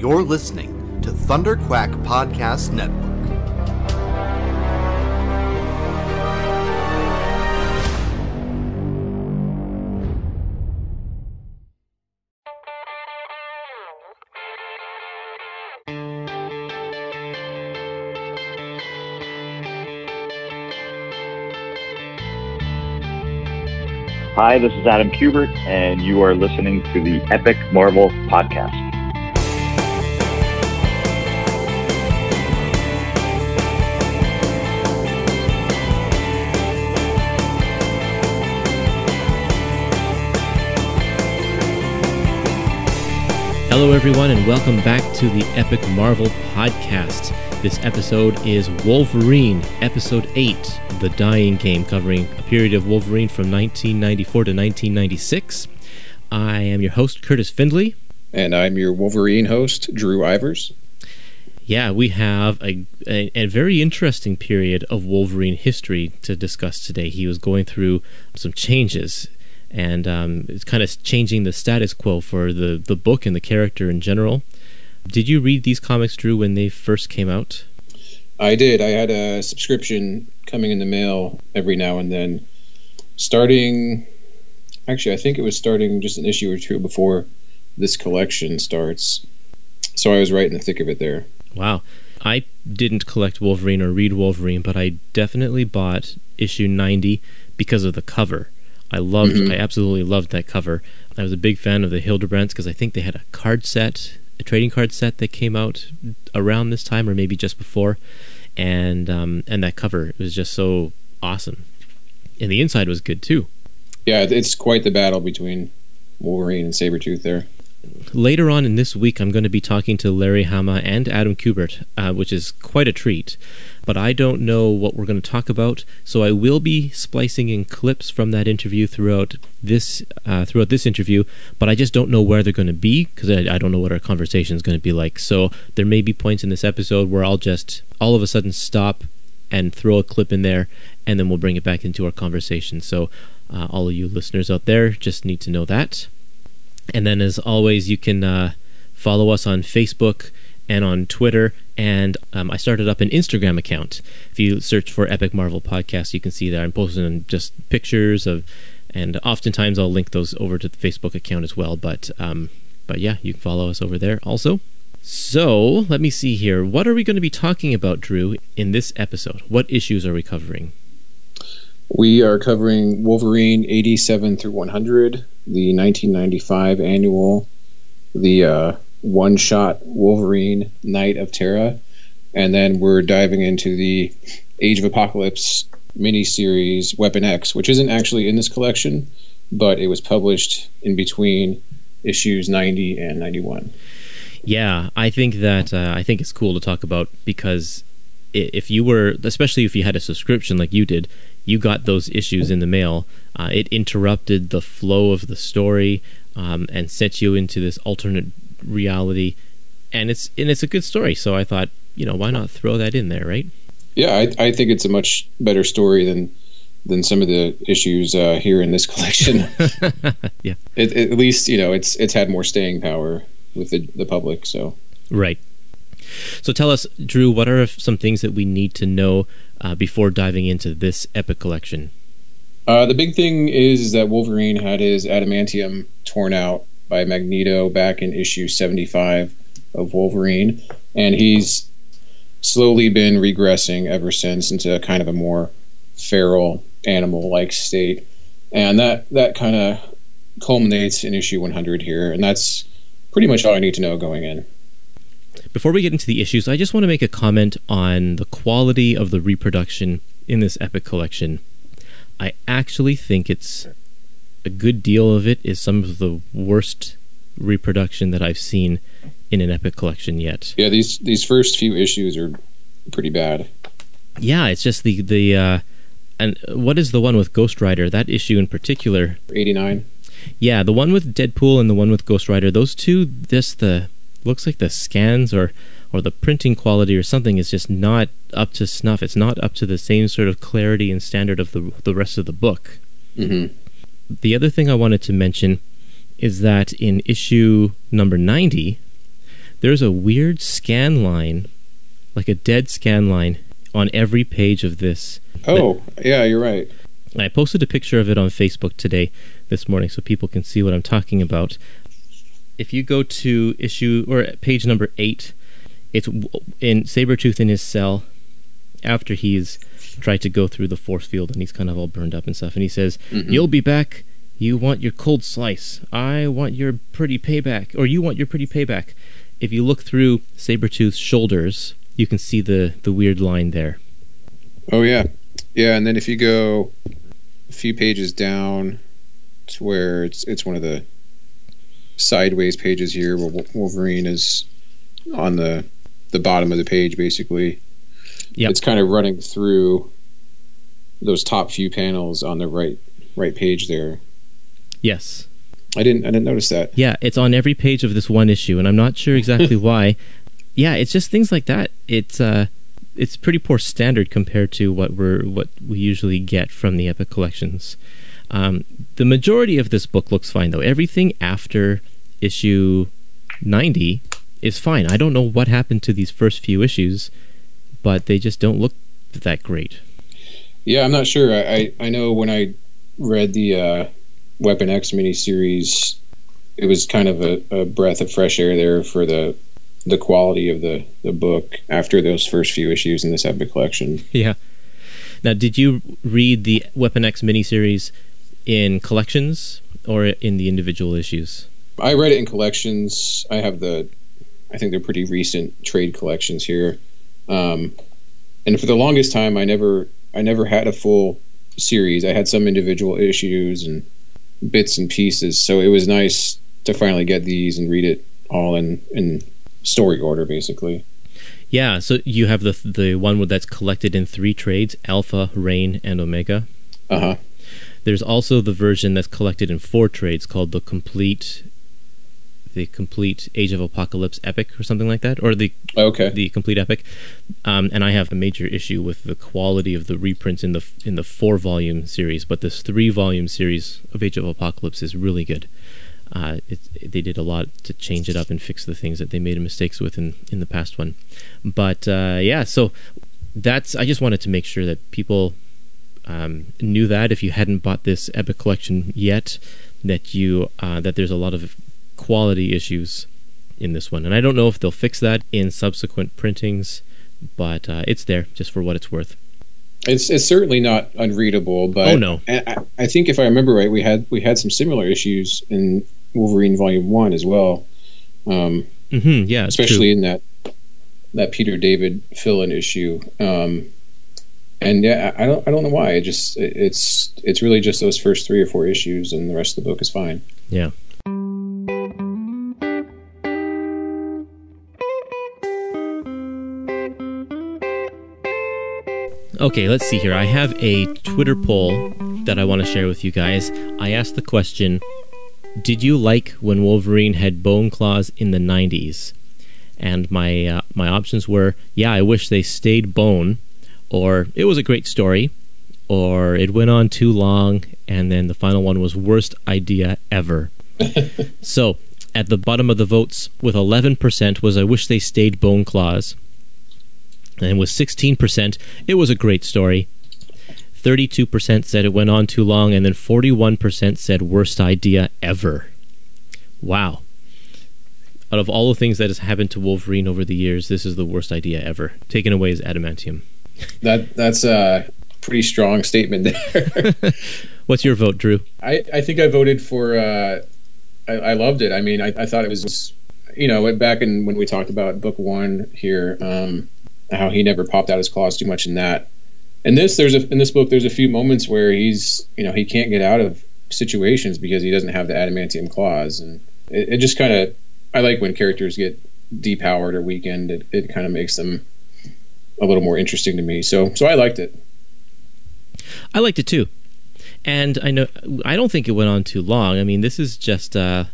You're listening to Thunder Quack Podcast Network. Hi, this is Adam Kubert, and you are listening to the Epic Marvel Podcast. Hello, everyone, and welcome back to the Epic Marvel Podcast. This episode is Wolverine, Episode 8, The Dying Game, covering a period of Wolverine from 1994 to 1996. I am your host, Kurtis Findlay. And I'm your Wolverine host, Drew Ivers. Yeah, we have a, a, a, very interesting period of Wolverine history to discuss today. He was going through some changes and um, it's kind of changing the status quo for the, the book and the character in general. Did you read these comics, Drew, when they first came out? I did. I had a subscription coming in the mail every now and then. Starting, actually, I think it was starting just an issue or two before this collection starts. So I was right in the thick of it there. Wow. I didn't collect Wolverine or read Wolverine, but I definitely bought issue 90 because of the cover I loved, mm-hmm. I absolutely loved that cover. I was a big fan of the Hildebrandts because I think they had a card set, a trading card set that came out around this time or maybe just before, and um, and that cover was just so awesome, and the inside was good too. Yeah, it's quite the battle between Wolverine and Sabretooth there. Later on in this week, I'm going to be talking to Larry Hama and Adam Kubert, uh, which is quite a treat. But I don't know what we're going to talk about, so I will be splicing in clips from that interview throughout this uh, throughout this interview. But I just don't know where they're going to be because I, I don't know what our conversation is going to be like. So there may be points in this episode where I'll just all of a sudden stop and throw a clip in there, and then we'll bring it back into our conversation. So uh, all of you listeners out there just need to know that. And then, as always, you can uh, follow us on Facebook and on Twitter. And um, I started up an Instagram account. If you search for Epic Marvel Podcast, you can see that I'm posting just pictures of, and oftentimes I'll link those over to the Facebook account as well. But um, but yeah, you can follow us over there also. So let me see here. What are we going to be talking about, Drew, in this episode? What issues are we covering? We are covering Wolverine 87 through 100, the 1995 annual, the uh, one shot Wolverine Knight of Terra, and then we're diving into the Age of Apocalypse miniseries Weapon X, which isn't actually in this collection, but it was published in between issues 90 and 91. Yeah, I think that uh, I think it's cool to talk about because if you were, especially if you had a subscription like you did, you got those issues in the mail. Uh, it interrupted the flow of the story um, and set you into this alternate reality, and it's and it's a good story. So I thought, you know, why not throw that in there, right? Yeah, I, I think it's a much better story than than some of the issues uh, here in this collection. yeah, it, at least you know it's it's had more staying power with the the public. So right. So tell us, Drew, what are some things that we need to know uh, before diving into this epic collection? Uh, the big thing is that Wolverine had his adamantium torn out by Magneto back in issue 75 of Wolverine, and he's slowly been regressing ever since into kind of a more feral animal-like state, and that that kind of culminates in issue 100 here, and that's pretty much all I need to know going in. Before we get into the issues, I just want to make a comment on the quality of the reproduction in this epic collection. I actually think it's a good deal of it is some of the worst reproduction that I've seen in an epic collection yet. Yeah, these these first few issues are pretty bad. Yeah, it's just the the uh, and what is the one with Ghost Rider? That issue in particular, eighty nine. Yeah, the one with Deadpool and the one with Ghost Rider. Those two, this the looks like the scans or or the printing quality or something is just not up to snuff. It's not up to the same sort of clarity and standard of the the rest of the book. Mm-hmm. The other thing I wanted to mention is that in issue number ninety, there's a weird scan line, like a dead scan line, on every page of this. Oh, yeah, you're right. I posted a picture of it on Facebook today, this morning, so people can see what I'm talking about. If you go to issue or page number eight, it's in Sabretooth in his cell after he's tried to go through the force field and he's kind of all burned up and stuff. And he says, Mhm. You'll be back. You want your cold slice. I want your pretty payback. Or you want your pretty payback. If you look through Sabretooth's shoulders, you can see the, the weird line there. Oh yeah, yeah. And then if you go a few pages down to where it's it's one of the sideways pages here, where Wolverine is on the the bottom of the page, basically. Yep. It's kind of running through those top few panels on the right right page there. Yes. I didn't I didn't notice that. Yeah, it's on every page of this one issue, and I'm not sure exactly why. Yeah, it's just things like that. It's uh, it's pretty poor standard compared to what we're what we usually get from the Epic collections. Um, the majority of this book looks fine though. Everything after issue ninety is fine. I don't know what happened to these first few issues, but they just don't look that great. Yeah, I'm not sure. I, I, I know when I read the uh, Weapon X miniseries, it was kind of a, a breath of fresh air there for the the quality of the, the book after those first few issues in this epic collection. Yeah. Now, did you read the Weapon X miniseries in collections or in the individual issues? I read it in collections. I have the, I think they're pretty recent trade collections here, um, and for the longest time, I never I never had a full series. I had some individual issues and bits and pieces, so it was nice to finally get these and read it all in in story order, basically. Yeah, so you have the the one that's collected in three trades: Alpha, Reign, and Omega. Uh huh. There's also the version that's collected in four trades called the complete, the complete Age of Apocalypse epic or something like that, or the Okay. the complete epic. Um, and I have a major issue with the quality of the reprints in the in the four volume series, but this three volume series of Age of Apocalypse is really good. Uh, it, they did a lot to change it up and fix the things that they made mistakes with in, in the past one. But uh, yeah, so that's I just wanted to make sure that people um, knew that if you hadn't bought this epic collection yet, that you uh, that there's a lot of quality issues in this one, and I don't know if they'll fix that in subsequent printings, but uh, it's there just for what it's worth. It's it's certainly not unreadable, but Oh, no. I, I- think if I remember right, we had we had some similar issues in Wolverine Volume One as well. Um, hmm yeah, especially true. in that that Peter David fill-in issue. Um, and yeah, I don't I don't know why. It just it- it's it's really just those first three or four issues, and the rest of the book is fine. Yeah. Okay, let's see here. I have a Twitter poll that I want to share with you guys. I asked the question Did you like when Wolverine had bone claws in the 90s? And my, uh, my options were Yeah, I wish they stayed bone, or It was a great story, or It went on too long, and then the final one was Worst idea ever. So, at the bottom of the votes, with 11%, was I wish they stayed bone claws. And with 16%, it was a great story. 32% said it went on too long, and then 41% said worst idea ever. Wow. Out of all the things that has happened to Wolverine over the years, this is the worst idea ever. Taken away is adamantium. That that's a pretty strong statement there. What's your vote, Drew? I, I think I voted for. Uh, I, I loved it. I mean, I, I thought it was, you know, back in when we talked about book one here, um, how he never popped out his claws too much in that. In this, there's a in this book, there's a few moments where he's, you know, he can't get out of situations because he doesn't have the adamantium claws, and it, it just kind of. I like when characters get depowered or weakened. It, it kind of makes them a little more interesting to me. So so I liked it. I liked it too. And I know I don't think it went on too long. I mean, this is just uh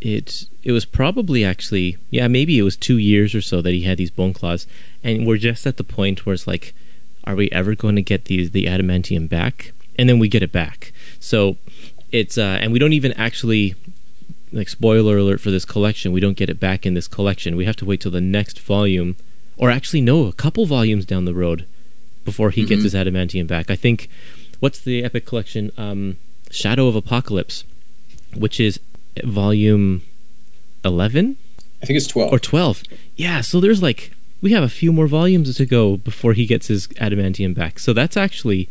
it it was probably actually yeah, maybe it was 2 years or so that he had these bone claws and we're just at the point where it's like are we ever going to get these the adamantium back? And then we get it back. So it's uh and we don't even actually like spoiler alert for this collection, we don't get it back in this collection. We have to wait till the next volume, or actually no, a couple volumes down the road before he gets Mhm. his adamantium back. I think what's the epic collection? Um, Shadow of Apocalypse, which is volume eleven I think it's 12. or twelve. Yeah, so there's like we have a few more volumes to go before he gets his adamantium back. So that's actually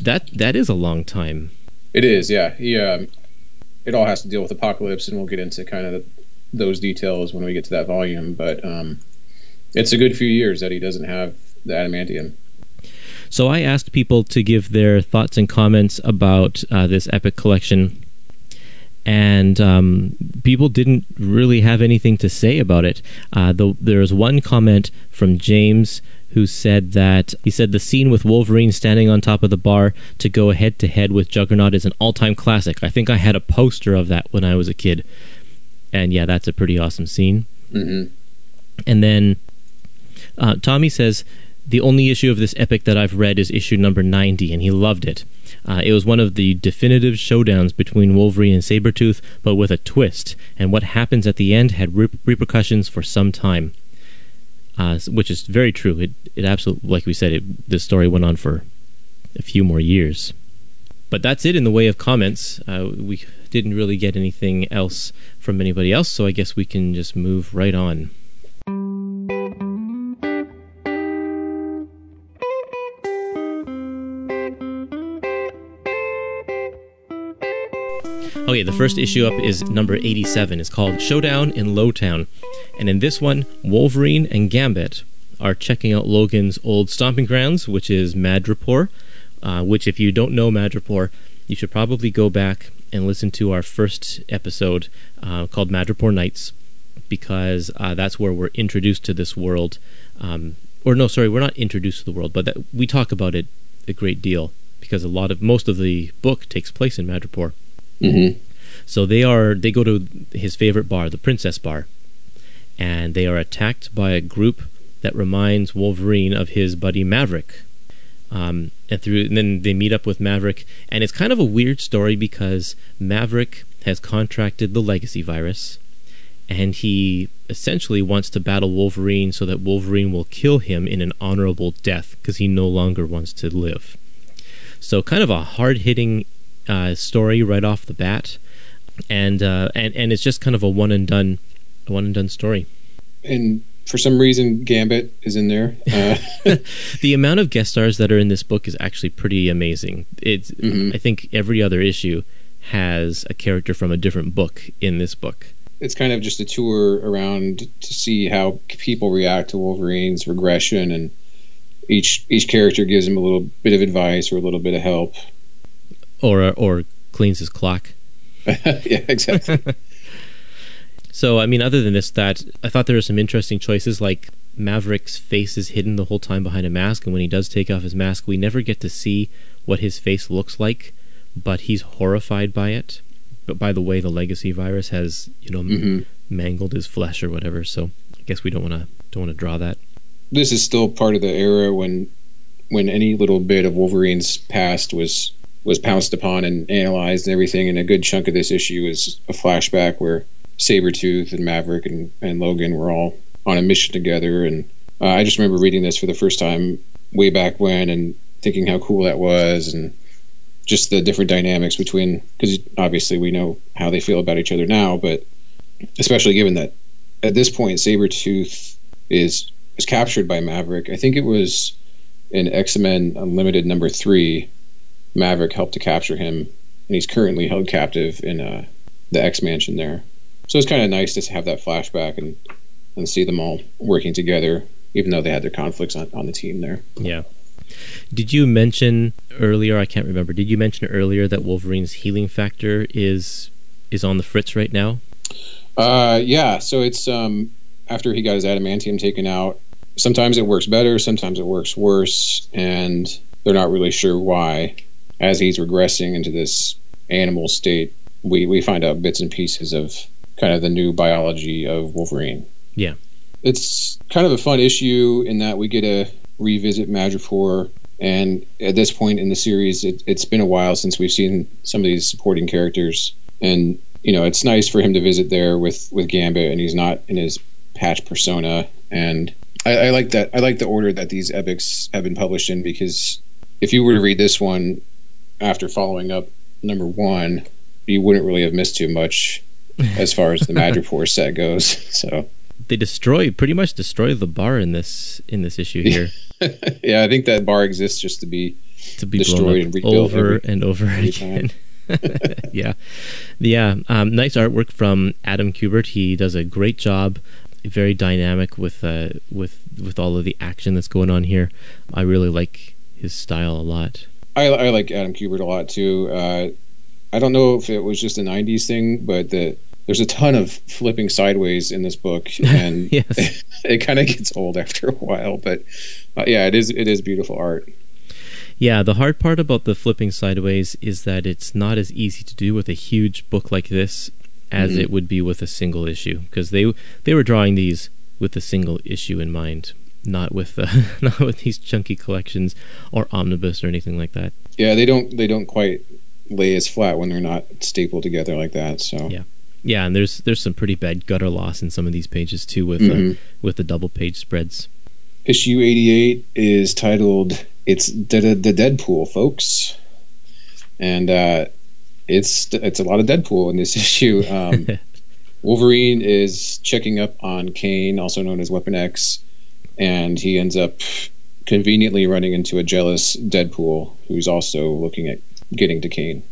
that that is a long time. It is, yeah. He, um, it all has to deal with Apocalypse, and we'll get into kind of those details when we get to that volume. But um, it's a good few years that he doesn't have the adamantium. So I asked people to give their thoughts and comments about uh, this epic collection, and um, people didn't really have anything to say about it. Uh, the, there was one comment from James who said that he said the scene with Wolverine standing on top of the bar to go head to head with Juggernaut is an all-time classic. I think I had a poster of that when I was a kid, and yeah, that's a pretty awesome scene. hmm And then uh, Tommy says the only issue of this epic that I've read is issue number 90, and he loved it. Uh, it was one of the definitive showdowns between Wolverine and Sabretooth, but with a twist, and what happens at the end had re- repercussions for some time. Uh, which is very true. It, it absolutely, like we said, it, the story went on for a few more years. But that's it in the way of comments. Uh, we didn't really get anything else from anybody else, so I guess we can just move right on. Okay, the first issue up is number 87. It's called Showdown in Lowtown. And in this one, Wolverine and Gambit are checking out Logan's old stomping grounds, which is Madripoor. Uh, which, if you don't know Madripoor, you should probably go back and listen to our first episode uh, called Madripoor Nights, because uh, that's where we're introduced to this world. Um, or no, sorry, we're not introduced to the world, but that, we talk about it a great deal because a lot of most of the book takes place in Madripoor. Hmm So they are they go to his favorite bar, the Princess Bar, and they are attacked by a group that reminds Wolverine of his buddy Maverick. Um, and through and then they meet up with Maverick, and it's kind of a weird story because Maverick has contracted the Legacy virus, and he essentially wants to battle Wolverine so that Wolverine will kill him in an honorable death because he no longer wants to live. So kind of a hard hitting uh, story right off the bat, and uh, and and it's just kind of a one and done, a one and done story. And for some reason, Gambit is in there. Uh, The amount of guest stars that are in this book is actually pretty amazing. It's Mhm. I think every other issue has a character from a different book in this book. it's kind of just a tour around to see how people react to Wolverine's regression, and each each character gives him a little bit of advice or a little bit of help. Or or cleans his clock. yeah, exactly. So I mean, other than this, that I thought there were some interesting choices. Like Maverick's face is hidden the whole time behind a mask, and when he does take off his mask, we never get to see what his face looks like, but he's horrified by it. But by the way, the legacy virus has you know m- hmm mangled his flesh or whatever. So I guess we don't want to don't want to draw that. This is still part of the era when when any little bit of Wolverine's past was was pounced upon and analyzed and everything. And a good chunk of this issue is a flashback where Sabretooth and Maverick and, and Logan were all on a mission together. And uh, I just remember reading this for the first time way back when and thinking how cool that was and just the different dynamics between because obviously we know how they feel about each other now, but especially given that at this point Sabretooth is was captured by Maverick. I think it was in X Men Unlimited number three. Maverick helped to capture him, and he's currently held captive in uh, the X Mansion there. So it's kind of nice to have that flashback and and see them all working together, even though they had their conflicts on, on the team there. Yeah. Did you mention earlier? I can't remember. Did you mention earlier that Wolverine's healing factor is is on the fritz right now? Uh, yeah, so it's um, after he got his adamantium taken out. Sometimes it works better, sometimes it works worse, and they're not really sure why. As he's regressing into this animal state, we, we find out bits and pieces of kind of the new biology of Wolverine. Yeah. It's kind of a fun issue in that we get to revisit Madripoor, and at this point in the series, it, it's been a while since we've seen some of these supporting characters, and you know, it's nice for him to visit there with with Gambit, and he's not in his patch persona. And I, I like that. I like the order that these epics have been published in because if you were to read this one after following up number one, you wouldn't really have missed too much as far as the Madripoor set goes. So they destroy pretty much destroy the bar in this in this issue here. yeah, I think that bar exists just to be to be destroyed and rebuilt over every, and over again. yeah, yeah. Um, nice artwork from Adam Kubert. He does a great job. Very dynamic with uh, with with all of the action that's going on here. I really like his style a lot. I, I like Adam Kubert a lot too. Uh, I don't know if it was just a '90s thing, but the there's a ton of flipping sideways in this book, and it, it kind of gets old after a while. But uh, yeah, it is it is beautiful art. Yeah, the hard part about the flipping sideways is that it's not as easy to do with a huge book like this as mm-hmm. it would be with a single issue because they they were drawing these with a single issue in mind, not with uh, not with these chunky collections or omnibus or anything like that. Yeah, they don't they don't quite lay as flat when they're not stapled together like that. So yeah. Yeah, and there's there's some pretty bad gutter loss in some of these pages too with uh, mm-hmm. uh, with the double page spreads. Issue 88 is titled "It's the, the Deadpool, folks," and uh, it's it's a lot of Deadpool in this issue. Um, Wolverine is checking up on Kane, also known as Weapon X, and he ends up conveniently running into a jealous Deadpool who's also looking at getting to Kane.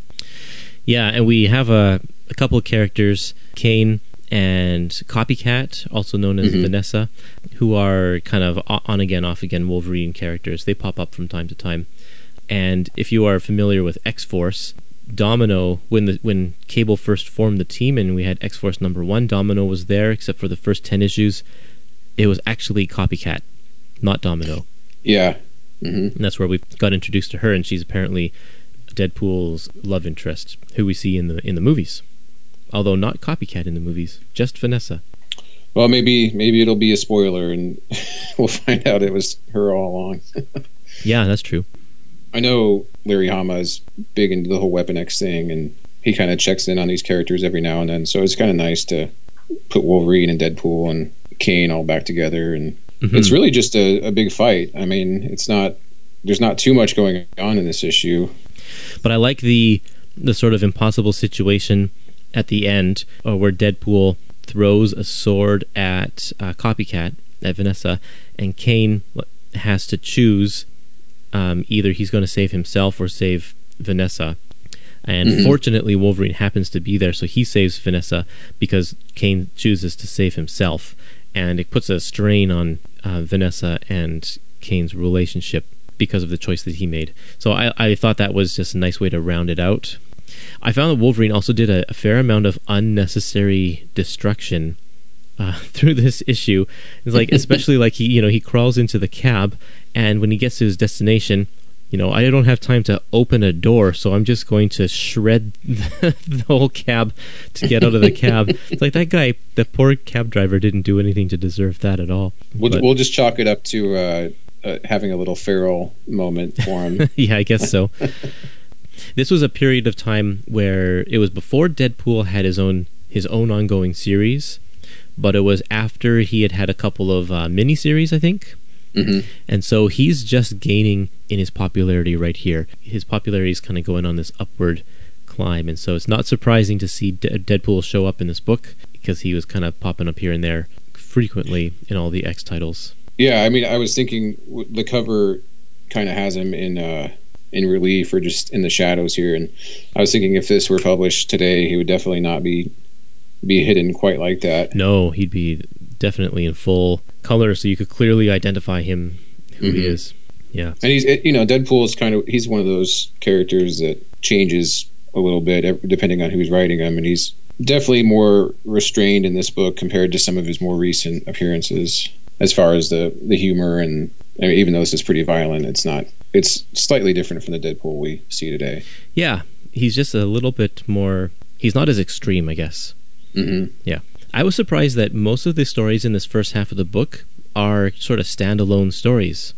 Yeah, and we have a, a couple of characters, Kane and Copycat, also known as mm-hmm. Vanessa, who are kind of on again, off again Wolverine characters. They pop up from time to time. And if you are familiar with X Force, Domino, when the when Cable first formed the team and we had X Force number one, Domino was there except for the first ten issues. It was actually Copycat, not Domino. Yeah, mm-hmm. and that's where we got introduced to her, and she's apparently Deadpool's love interest, who we see in the in the movies, although not copycat in the movies, just Vanessa. Well, maybe maybe it'll be a spoiler, and we'll find out it was her all along. yeah, that's true. I know Larry Hama is big into the whole Weapon X thing, and he kind of checks in on these characters every now and then. So it's kind of nice to put Wolverine and Deadpool and Kane all back together, and mm-hmm. it's really just a, a big fight. I mean, it's not there's not too much going on in this issue. But I like the the sort of impossible situation at the end uh, where Deadpool throws a sword at uh, Copycat at Vanessa, and Kane has to choose um, either he's going to save himself or save Vanessa. And mm-hmm. fortunately, Wolverine happens to be there, so he saves Vanessa because Kane chooses to save himself, and it puts a strain on uh, Vanessa and Kane's relationship because of the choice that he made. So I, I thought that was just a nice way to round it out. I found that Wolverine also did a, a fair amount of unnecessary destruction uh, through this issue. It's like, especially like he, you know, he crawls into the cab, and when he gets to his destination, you know, I don't have time to open a door, so I'm just going to shred the, the whole cab to get out of the cab. It's like that guy, the poor cab driver, didn't do anything to deserve that at all. We'll, but, we'll just chalk it up to uh, uh, having a little feral moment for him. yeah, I guess so. this was a period of time where it was before Deadpool had his own his own ongoing series, but it was after he had had a couple of uh, miniseries, I think. Mm-hmm. And so he's just gaining in his popularity right here. His popularity is kind of going on this upward climb, and so it's not surprising to see De- Deadpool show up in this book because he was kind of popping up here and there frequently in all the X titles. Yeah, I mean, I was thinking the cover kind of has him in uh, in relief or just in the shadows here, and I was thinking if this were published today, he would definitely not be be hidden quite like that. No, he'd be definitely in full color, so you could clearly identify him who mm-hmm. he is. Yeah, and he's you know Deadpool is kind of he's one of those characters that changes a little bit depending on who's writing him, and he's definitely more restrained in this book compared to some of his more recent appearances as far as the the humor and I mean, even though this is pretty violent, it's not. It's slightly different from the Deadpool we see today. Yeah, he's just a little bit more. He's not as extreme, I guess. Mm-hmm. Yeah, I was surprised that most of the stories in this first half of the book are sort of standalone stories,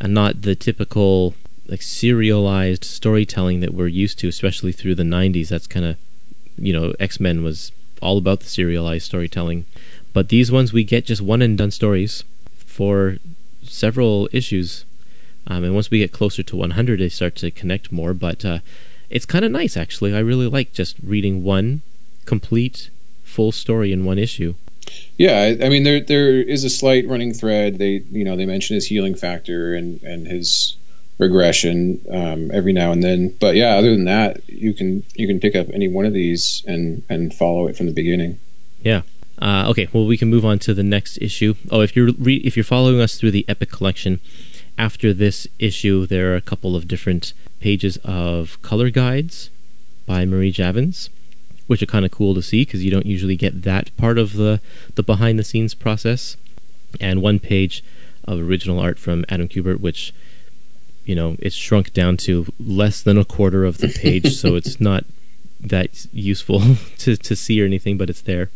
and not the typical like serialized storytelling that we're used to, especially through the '90s. That's kind of You know, X Men was all about the serialized storytelling, but these ones we get just one and done stories for several issues. Um, and once we get closer to 100, they start to connect more. But uh, it's kind of nice, actually. I really like just reading one complete, full story in one issue. Yeah, I mean there there is a slight running thread. They you know they mention his healing factor and and his regression um, every now and then. But yeah, other than that, you can you can pick up any one of these and and follow it from the beginning. Yeah. Uh, okay. Well, we can move on to the next issue. Oh, if you're re- if you're following us through the Epic collection, after this issue, there are a couple of different pages of color guides by Marie Javins which are kind of cool to see because you don't usually get that part of the the behind the scenes process. And one page of original art from Adam Kubert, which you know it's shrunk down to less than a quarter of the page, so it's not that useful to to see or anything, but it's there.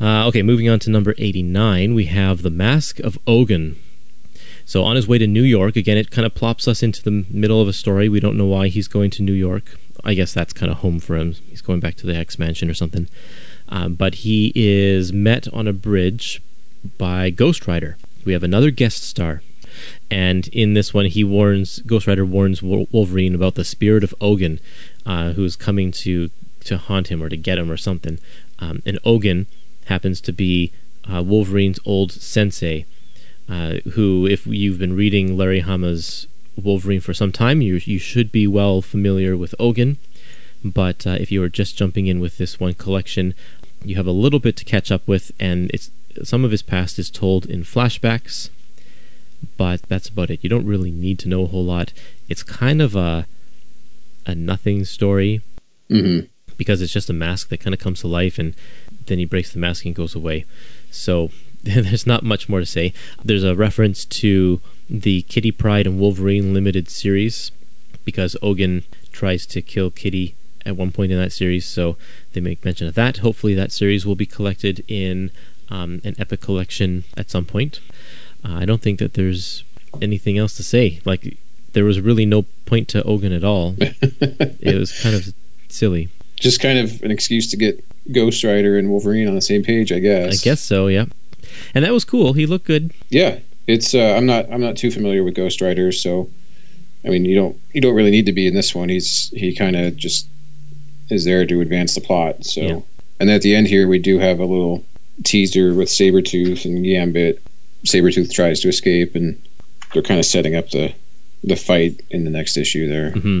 Uh, okay, moving on to number 89, we have The Mask of Ogun. So, on his way to New York, again, it kind of plops us into the middle of a story. We don't know why he's going to New York. I guess that's kind of home for him. He's going back to the X Mansion or something. Um, but he is met on a bridge by Ghost Rider. We have another guest star. And in this one, he warns Ghost Rider warns Wolverine about the spirit of Ogun, uh, who's coming to to haunt him or to get him or something. Um, and Ogun happens to be uh, Wolverine's old sensei, uh, who, if you've been reading Larry Hama's Wolverine for some time, you you should be well familiar with Ogun. But uh, if you are just jumping in with this one collection, you have a little bit to catch up with, and it's some of his past is told in flashbacks. But that's about it. You don't really need to know a whole lot. It's kind of a a nothing story mm-hmm. because it's just a mask that kind of comes to life, and then he breaks the mask and goes away. So there's not much more to say. There's a reference to the Kitty Pryde and Wolverine limited series because Ogun tries to kill Kitty at one point in that series, so they make mention of that. Hopefully, that series will be collected in um, an epic collection at some point. Uh, I don't think that there's anything else to say. Like, there was really no point to Ogun at all. it was kind of silly. Just kind of an excuse to get Ghost Rider and Wolverine on the same page, I guess. I guess so, yeah. And that was cool. He looked good. Yeah, it's uh, I'm not I'm not too familiar with Ghost Rider, so I mean you don't you don't really need to be in this one. He's he kind of just is there to advance the plot. So yeah. and at the end here we do have a little teaser with Sabretooth and Gambit. Sabretooth tries to escape and they're kind of setting up the the fight in the next issue there. Mm-hmm.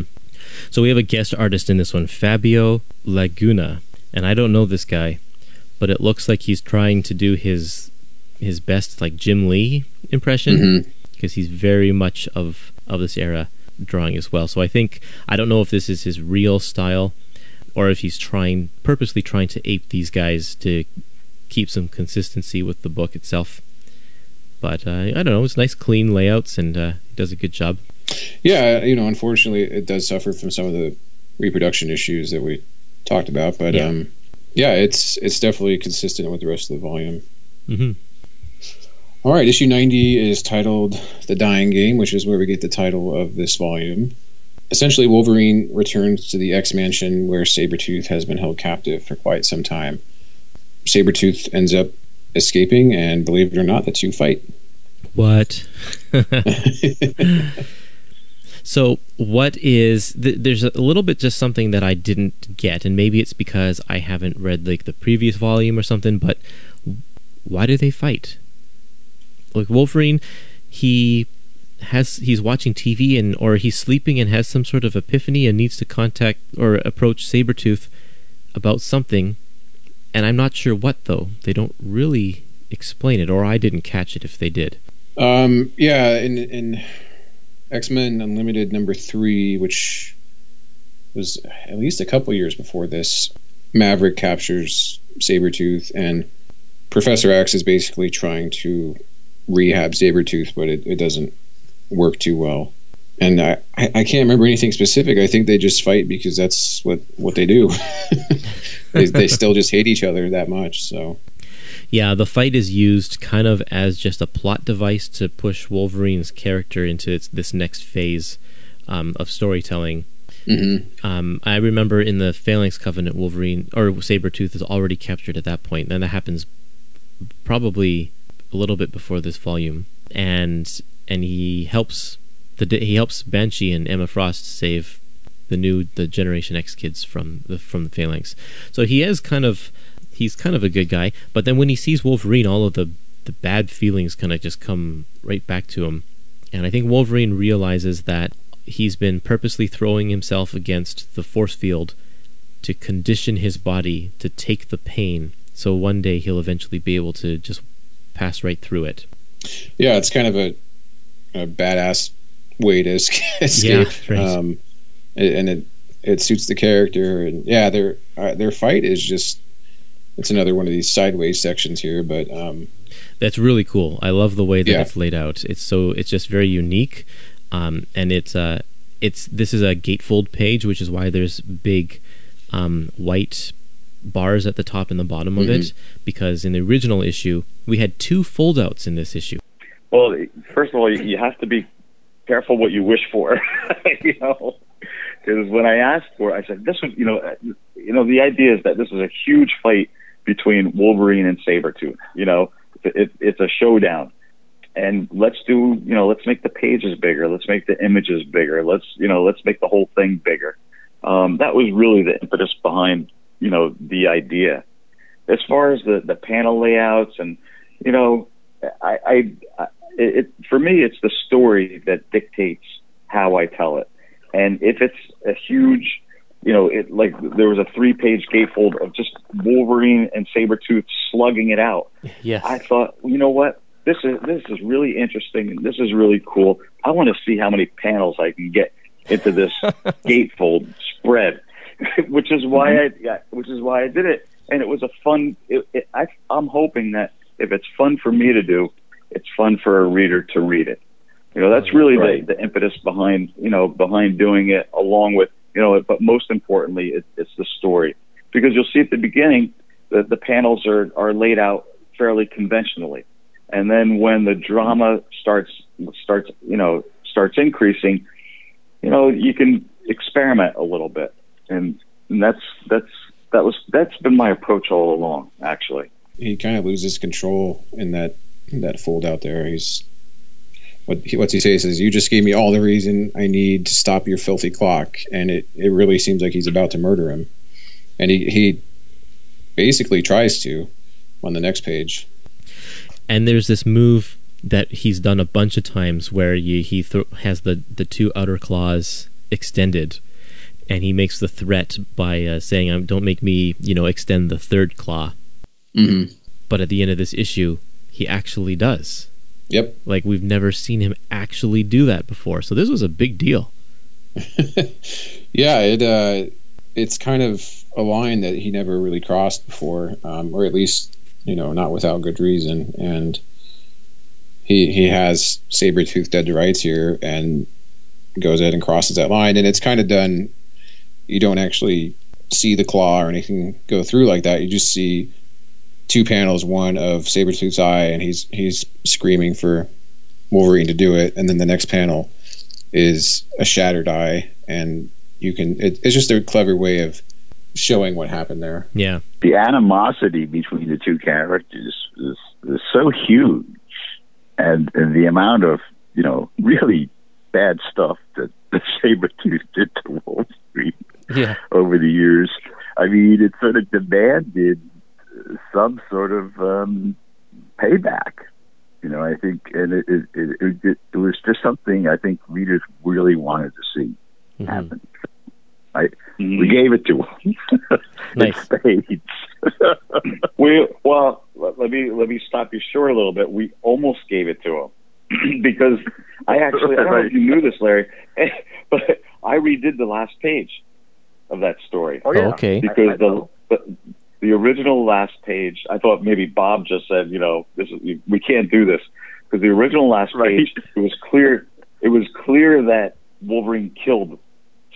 So we have a guest artist in this one, Fabio Laguna, and I don't know this guy, but it looks like he's trying to do his his best like Jim Lee impression because mm-hmm. he's very much of of this era drawing as well. So I think I don't know if this is his real style or if he's trying purposely trying to ape these guys to keep some consistency with the book itself. But uh, I don't know. It's nice, clean layouts, and uh, does a good job. Yeah, you know, unfortunately, it does suffer from some of the reproduction issues that we talked about, but yeah, um, yeah it's it's definitely consistent with the rest of the volume. Mm-hmm. All right, issue 90 is titled The Dying Game, which is where we get the title of this volume. Essentially, Wolverine returns to the X Mansion where Sabretooth has been held captive for quite some time. Sabretooth ends up escaping, and believe it or not, the two fight. What? so, what is. Th- there's a little bit just something that I didn't get, and maybe it's because I haven't read like the previous volume or something, but why do they fight? Like Wolverine, he has he's watching TV and or he's sleeping and has some sort of epiphany and needs to contact or approach Sabretooth about something and I'm not sure what though. They don't really explain it or I didn't catch it if they did. Um yeah, in in X-Men Unlimited number 3 which was at least a couple years before this, Maverick captures Sabretooth and Professor X is basically trying to rehab Sabretooth, but it, it doesn't work too well. And I, I can't remember anything specific. I think they just fight because that's what, what they do. they, they still just hate each other that much. So, yeah, the fight is used kind of as just a plot device to push Wolverine's character into its, this next phase um, of storytelling. Mm-hmm. Um, I remember in the Phalanx Covenant, Wolverine or Sabretooth is already captured at that point, and that happens probably a little bit before this volume, and and he helps the he helps Banshee and Emma Frost save the new the Generation X kids from the from the Phalanx. So he is kind of he's kind of a good guy, but then when he sees Wolverine, all of the the bad feelings kind of just come right back to him, and I think Wolverine realizes that he's been purposely throwing himself against the force field to condition his body to take the pain so one day he'll eventually be able to just pass right through it Yeah, it's kind of a, a badass way to escape. Yeah, right. um, and it it suits the character, and yeah, their uh, their fight is just it's another one of these sideways sections here, but um, that's really cool i love the way that Yeah. it's laid out it's so it's just very unique um, and it's uh it's this is a gatefold page which is why there's big um, white bars at the top and the bottom of it because in the original issue we had two foldouts in this issue Well, first of all, you- have to be careful what you wish for, you know. Because when I asked for, it, I said this was, you know, uh, you know, the idea is that this was a huge fight between Wolverine and Sabretooth. You know, it, it's a showdown, and let's do, you know, let's make the pages bigger, let's make the images bigger, let's, you know, let's make the whole thing bigger. Um, that was really the impetus behind, you know, the idea. As far as the the panel layouts and, you know, I, I, I it, for me it's the story that dictates how I tell it. And if it's a huge, you know, it like there was a three page gatefold of just Wolverine and Sabretooth slugging it out. yes I thought, you know what? This is this is really interesting and this is really cool. I want to see how many panels I can get into this gatefold spread, which is why mm-hmm. I yeah, which is why I did it. And it was a fun. It, it, I, I'm hoping that if it's fun for me to do, it's fun for a reader to read it. You know, that's really Right. the, the impetus behind you know behind doing it, along with you know, but most importantly, it, it's the story because you'll see at the beginning that the panels are are laid out fairly conventionally, and then when the drama starts starts you know starts increasing, you know, you can experiment a little bit, and, and that's that's that was that's been my approach all along, actually. he kind of loses control in that that fold out there. He's what he, what's he say? He says, "You just gave me all the reason I need to stop your filthy clock," and it it really seems like he's about to murder him, and he he basically tries to on the next page. and there's this move that he's done a bunch of times where you, he thro- has the, the two outer claws extended and he makes the threat by uh, saying um, don't make me you know extend the third claw Mm-hmm. but at the end of this issue he actually does Yep. like we've never seen him actually do that before so this was a big deal yeah, it uh, it's kind of a line that he never really crossed before, um, or at least you know not without good reason. And he he has Sabretooth dead to rights here, and goes ahead and crosses that line, and it's kind of done. You don't actually see the claw or anything go through like that. You just see two panels, one of Sabretooth's eye, and he's he's screaming for Wolverine to do it, and then the next panel is a shattered eye, and you can. It, it's just a clever way of showing what happened there. yeah the animosity between the two characters is, is so huge, and, and the amount of you know really bad stuff that the Sabretooth did to Wolverine yeah over the years. I mean, it sort of demanded uh, some sort of um, payback. You know, I think, and it it, it it it was just something I think readers really wanted to see Mhm. happen. I we gave it to them. Nice. in. We well, let, let me let me stop you short a little bit. We almost gave it to them because I actually I don't know if you knew this, Larry, but I redid the last page of that story oh yeah. okay because I the, the the original last page. I thought maybe Bob just said, you know, this is, we can't do this because the original last Right. page it was clear it was clear that Wolverine killed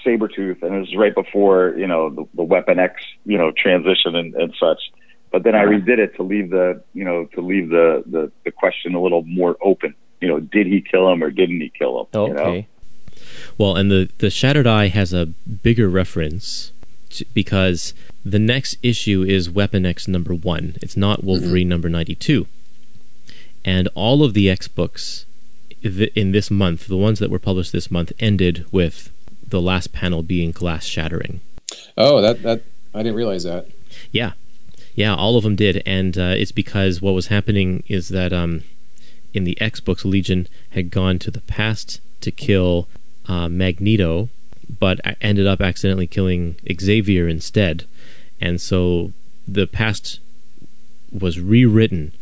Sabretooth and it was right before, you know, the, the Weapon X, you know, transition and, and such. But then I redid it to leave the, you know, to leave the, the, the question a little more open. You know, did he kill him or didn't he kill him? You know? Well, and the the Shattered Eye has a bigger reference to, because the next issue is Weapon X number one. It's not Wolverine mm-hmm. number ninety two, and all of the X books in this month, the ones that were published this month, ended with the last panel being glass shattering. Oh, that that I didn't realize that. Yeah, yeah, all of them did, and uh, it's because what was happening is that um, in the X books, Legion had gone to the past to kill uh, Magneto, but ended up accidentally killing Xavier instead, and so the past was rewritten.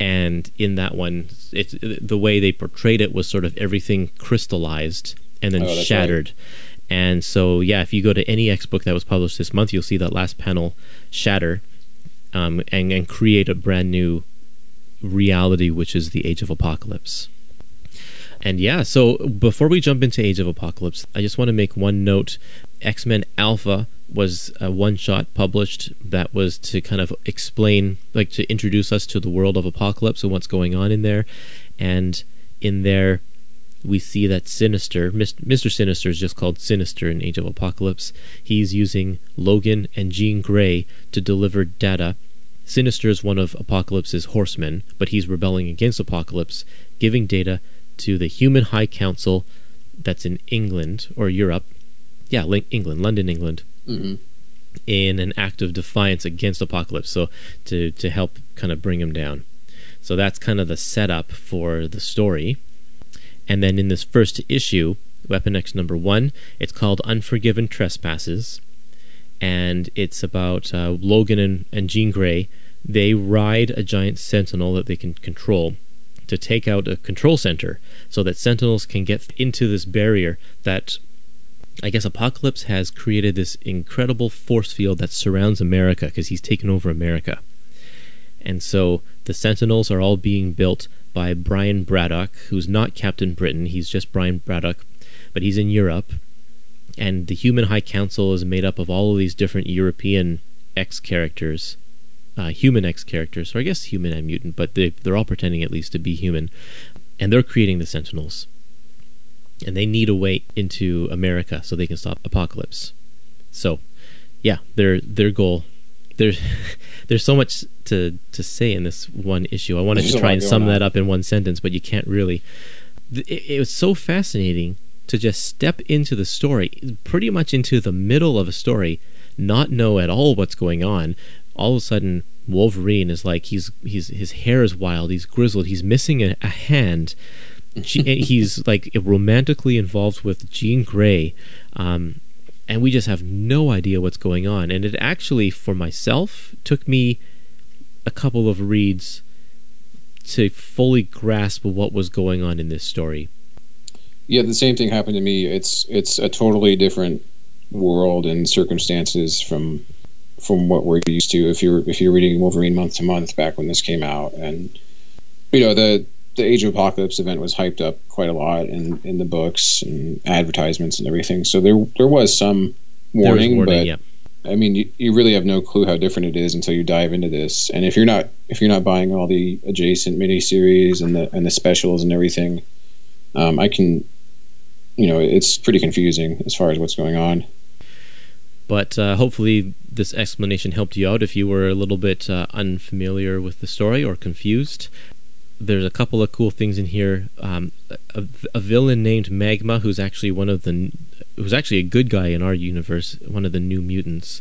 And in that one it's the way they portrayed it was sort of everything crystallized and then oh, shattered right. and so yeah if you go to any x book that was published this month you'll see that last panel shatter um, and, and create a brand new reality which is the age of apocalypse and yeah so before we jump into age of apocalypse i just want to make one note x-men alpha was a one shot published that was to kind of explain, like to introduce us to the world of Apocalypse and what's going on in there. And in there, we see that Sinister, Mr. Sinister is just called Sinister in Age of Apocalypse. He's using Logan and Jean Grey to deliver data. Sinister is one of Apocalypse's horsemen, but he's rebelling against Apocalypse, giving data to the Human High Council that's in England or Europe. Yeah, England, London, England mm-hmm. in an act of defiance against Apocalypse. So to to help kind of bring him down. So that's kind of the setup for the story. And then in this first issue, Weapon X number one, it's called Unforgiven Trespasses, and it's about uh, Logan and, and Jean Grey. They ride a giant sentinel that they can control to take out a control center so that sentinels can get into this barrier that I guess Apocalypse has created this incredible force field that surrounds America because he's taken over America. And so the Sentinels are all being built by Brian Braddock, who's not Captain Britain, he's just Brian Braddock, but he's in Europe. And the Human High Council is made up of all of these different European X characters, uh, human X characters, or I guess human and mutant, but they, they're all pretending at least to be human. And they're creating the Sentinels and they need a way into America so they can stop apocalypse. So, yeah, their their goal. There's there's so much to to say in this one issue. I wanted there's to try and sum on. that up in one sentence, but you can't really. It, it was so fascinating to just step into the story, pretty much into the middle of a story, not know at all what's going on. All of a sudden, Wolverine is like he's he's his hair is wild, he's grizzled, he's missing a, a hand he's like romantically involved with Jean Grey, um, and we just have no idea what's going on. And it actually, for myself, took me a couple of reads to fully grasp what was going on in this story. Yeah, the same thing happened to me. It's it's a totally different world and circumstances from from what we're used to. If you're if you're reading Wolverine month to month back when this came out, and you know the the Age of Apocalypse event was hyped up quite a lot in, in the books and advertisements and everything. So there there was some warning, warning but yeah. I mean, you, you really have no clue how different it is until you dive into this. And if you're not if you're not buying all the adjacent miniseries and the and the specials and everything, um, I can, you know, it's pretty confusing as far as what's going on. But uh, hopefully, this explanation helped you out if you were a little bit uh, unfamiliar with the story or confused there's a couple of cool things in here. Um, a, a, villain named Magma, who's actually one of the, who's actually a good guy in our universe, one of the New Mutants,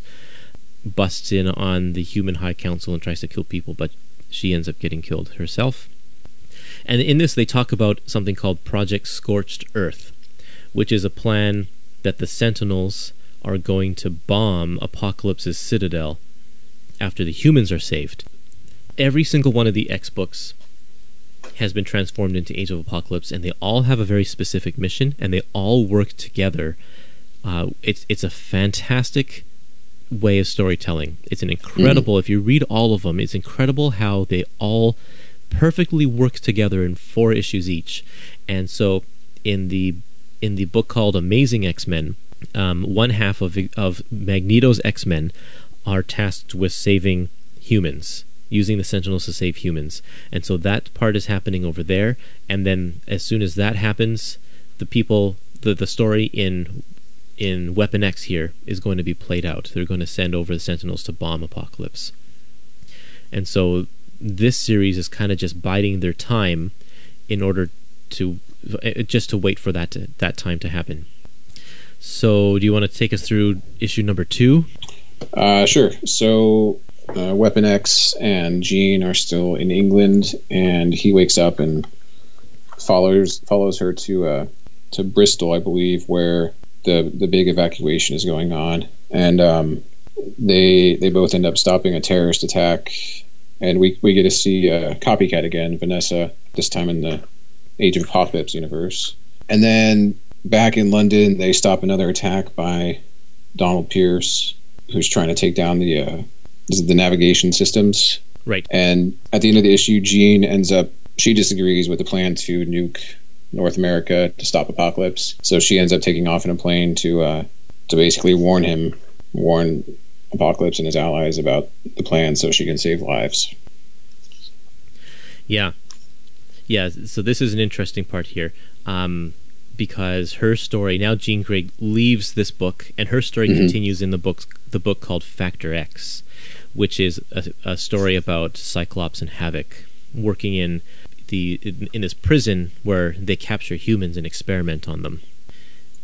busts in on the Human High Council and tries to kill people, but she ends up getting killed herself. And in this, they talk about something called Project Scorched Earth, which is a plan that the Sentinels are going to bomb Apocalypse's citadel after the humans are saved. Every single one of the X books has been transformed into Age of Apocalypse, and they all have a very specific mission, and they all work together. Uh, it's it's a fantastic way of storytelling. It's an incredible. Mm. If you read all of them, it's incredible how they all perfectly work together in four issues each. And so, in the in the book called Amazing X Men, um, one half of of Magneto's X Men are tasked with saving humans using the Sentinels to save humans. And so that part is happening over there. And then as soon as that happens, the people the the story in in Weapon X here is going to be played out. They're going to send over the Sentinels to bomb Apocalypse, and so this series is kind of just biding their time in order to uh, just to wait for that to, that time to happen. So, do you want to take us through issue number two? Uh, sure. So, uh, Weapon X and Jean are still in England, and he wakes up and follows follows her to uh, to Bristol, I believe, where the the big evacuation is going on, and um, they they both end up stopping a terrorist attack, and we we get to see uh, copycat again, Vanessa, this time in the Age of Apocalypse universe, and then back in London, they stop another attack by Donald Pierce, who's trying to take down the uh, the navigation systems. Right. And at the end of the issue, Jean ends up she disagrees with the plan to nuke North America to stop Apocalypse. So she ends up taking off in a plane to uh, to basically warn him, warn Apocalypse and his allies about the plan, so she can save lives. Yeah, yeah. So this is an interesting part here. Um, because her story now Jean Grey leaves this book and her story mm-hmm. continues in the book the book called Factor X, which is a, a story about Cyclops and Havoc working in the in, in, this prison where they capture humans and experiment on them.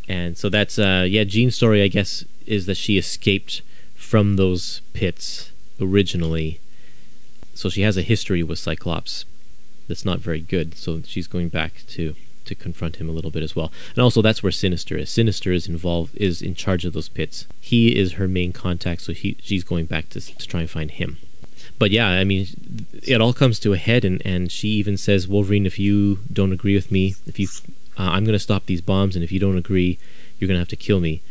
And so that's uh yeah Jean's story I guess is that she escaped from those pits originally. So she has a history with Cyclops that's not very good. So she's going back to to confront him a little bit as well. And also that's where Sinister is. Sinister is involved is in charge of those pits. He is her main contact, so he she's going back to to try and find him. But yeah, I mean, it all comes to a head, and, and she even says, Wolverine, if you don't agree with me, if you, uh, I'm going to stop these bombs, and if you don't agree, you're going to have to kill me.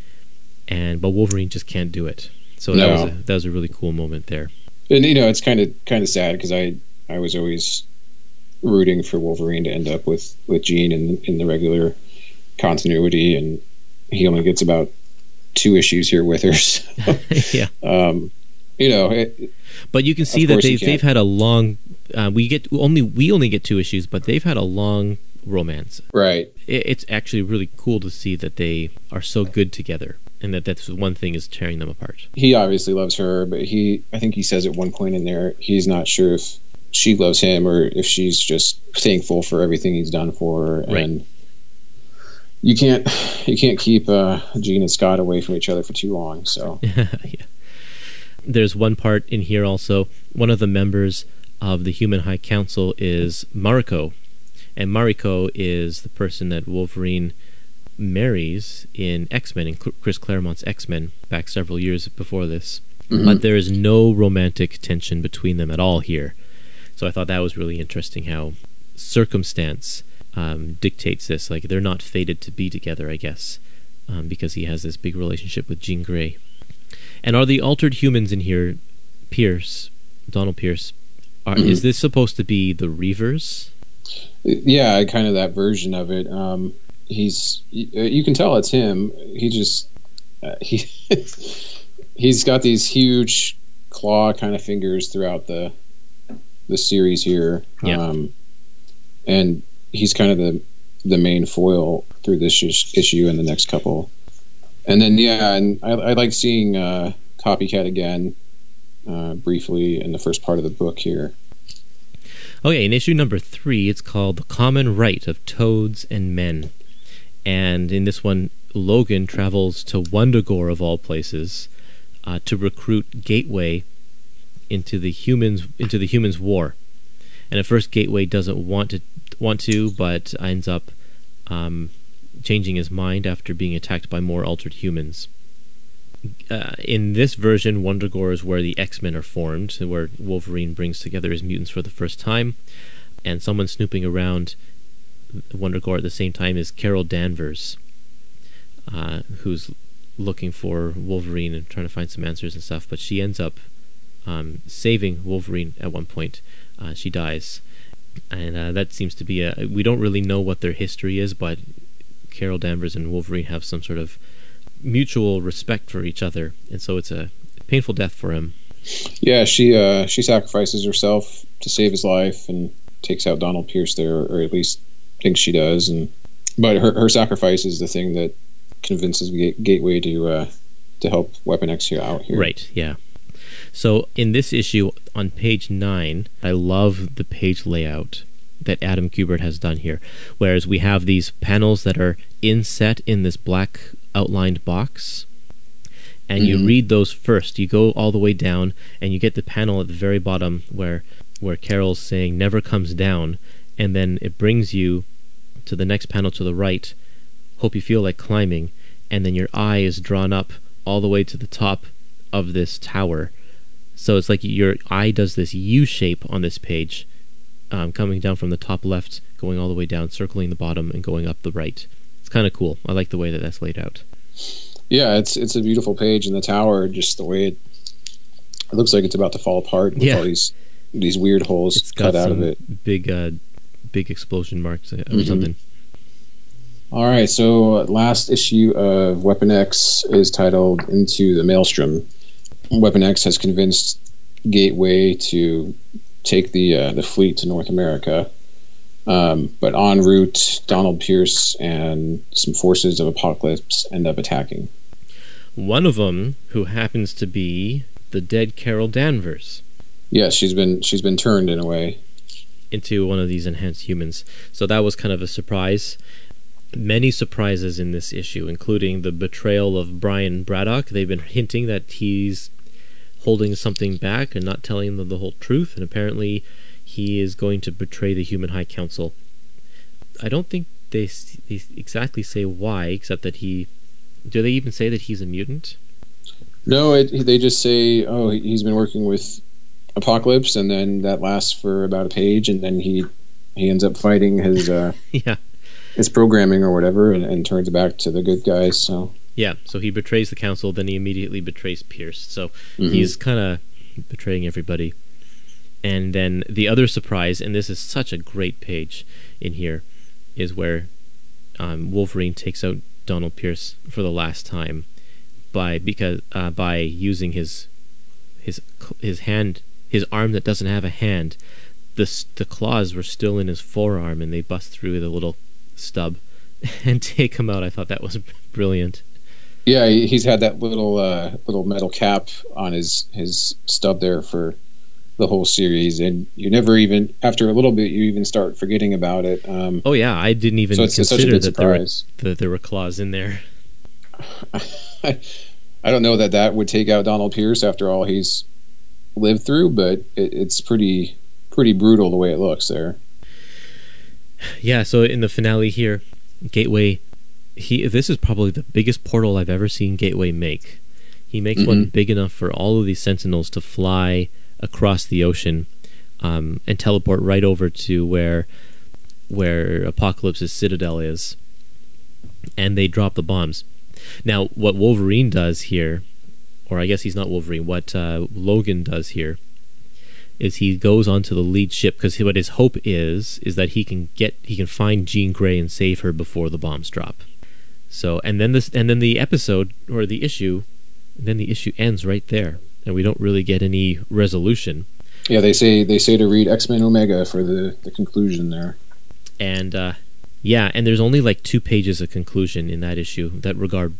And but Wolverine just can't do it. So that no. was a, that was a really cool moment there. And you know, it's kind of kind of sad because I I was always rooting for Wolverine to end up with with Jean in in the regular continuity, and he only gets about two issues here with her. So, yeah. Um, you know, it, but you can see that they've they've had a long. Uh, we get only we only get two issues, but they've had a long romance. Right. It, it's actually really cool to see that they are so good together, and that that's one thing is tearing them apart. He obviously loves her, but he I think he says at one point in there he's not sure if she loves him or if she's just thankful for everything he's done for her. Right. And you can't you can't keep uh, Jean and Scott away from each other for too long. So yeah. There's one part in here also. One of the members of the Human High Council is Mariko, and Mariko is the person that Wolverine marries in X Men in Chris Claremont's X Men back several years before this. Mm-hmm. But there is no romantic tension between them at all here. So I thought that was really interesting how circumstance um, dictates this. Like they're not fated to be together, I guess, um, because he has this big relationship with Jean Grey. And are the altered humans in here, Pierce, Donald Pierce? Are, mm-hmm. Is this supposed to be the Reavers? Yeah, kind of that version of it. Um, he's you can tell it's him. He just uh, he he's got these huge claw kind of fingers throughout the the series here. Yeah. Um, and he's kind of the the main foil through this issue and the next couple. And then yeah, and I, I like seeing uh, Copycat again uh, briefly in the first part of the book here. Okay, in issue number three, it's called "The Common Right of Toads and Men," and in this one, Logan travels to Wundagore of all places uh, to recruit Gateway into the humans into the humans' war. And at first, Gateway doesn't want to want to, but ends up um, changing his mind after being attacked by more altered humans. Uh, in this version, Wundagore is where the X Men are formed, where Wolverine brings together his mutants for the first time, and someone snooping around Wundagore at the same time is Carol Danvers, uh, who's looking for Wolverine and trying to find some answers and stuff. But she ends up um, saving Wolverine at one point. Uh, she dies, and uh, that seems to be a. We don't really know what their history is, but Carol Danvers and Wolverine have some sort of mutual respect for each other, and so it's a painful death for him. Yeah, she uh, she sacrifices herself to save his life and takes out Donald Pierce there, or at least thinks she does, and but her her sacrifice is the thing that convinces Gateway to uh, to help Weapon X here out here. Right. Yeah. So in this issue on page nine, I love the page layout that Adam Kubert has done here. Whereas we have these panels that are inset in this black outlined box, and mm-hmm. you read those first. You go all the way down, and you get the panel at the very bottom where where Carol's saying "never comes down," and then it brings you to the next panel to the right. Hope you feel like climbing, and then your eye is drawn up all the way to the top of this tower. So it's like your eye does this U shape on this page, um, coming down from the top left, going all the way down, circling the bottom, and going up the right. It's kind of cool. I like the way that that's laid out. Yeah, it's it's a beautiful page, and the tower, just the way it, it looks like it's about to fall apart with yeah. all these these weird holes it's cut out of it. Big, uh, big explosion marks or mm-hmm. something. All right, so uh, last issue of Weapon X is titled "Into the Maelstrom." Weapon X has convinced Gateway to take the uh, the fleet to North America, um, but en route, Donald Pierce and some forces of Apocalypse end up attacking. One of them, who happens to be the dead Carol Danvers. Yes, she's been she's been turned in a way into one of these enhanced humans. So that was kind of a surprise many surprises in this issue, including the betrayal of Brian Braddock. They've been hinting that he's holding something back and not telling them the whole truth, and apparently he is going to betray the Human High Council. I don't think they, they exactly say why, except that he. Do they even say that he's a mutant? No, it, they just say, oh, he's been working with Apocalypse, and then that lasts for about a page, and then he he ends up fighting his uh, yeah his programming or whatever, and, and turns back to the good guys. So yeah, so he betrays the council, then he immediately betrays Pierce. So mm-hmm. he's kind of betraying everybody. And then the other surprise, and this is such a great page in here, is where um, Wolverine takes out Donald Pierce for the last time by because uh, by using his his his hand his arm that doesn't have a hand. The the claws were still in his forearm, and they bust through the little stub and take him out. I thought that was brilliant. Yeah, he's had that little uh, little metal cap on his his stub there for the whole series, and you never even after a little bit you even start forgetting about it. Um, oh yeah, I didn't even so consider that there, were, that there were claws in there. I, I don't know that that would take out Donald Pierce after all he's lived through, but it, it's pretty pretty brutal the way it looks there yeah, so in the finale here, Gateway, he this is probably the biggest portal I've ever seen Gateway make. He makes mm-hmm. one big enough for all of these Sentinels to fly across the ocean um, and teleport right over to where where Apocalypse's citadel is, and they drop the bombs. Now, what Wolverine does here, or I guess he's not Wolverine, what uh, Logan does here is he goes onto the lead ship because what his hope is is that he can get he can find Jean Grey and save her before the bombs drop. So and then this and then the episode or the issue, then the issue ends right there, and we don't really get any resolution. Yeah, they say they say to read X Men Omega for the the conclusion there. And uh, yeah, and there's only like two pages of conclusion in that issue that regard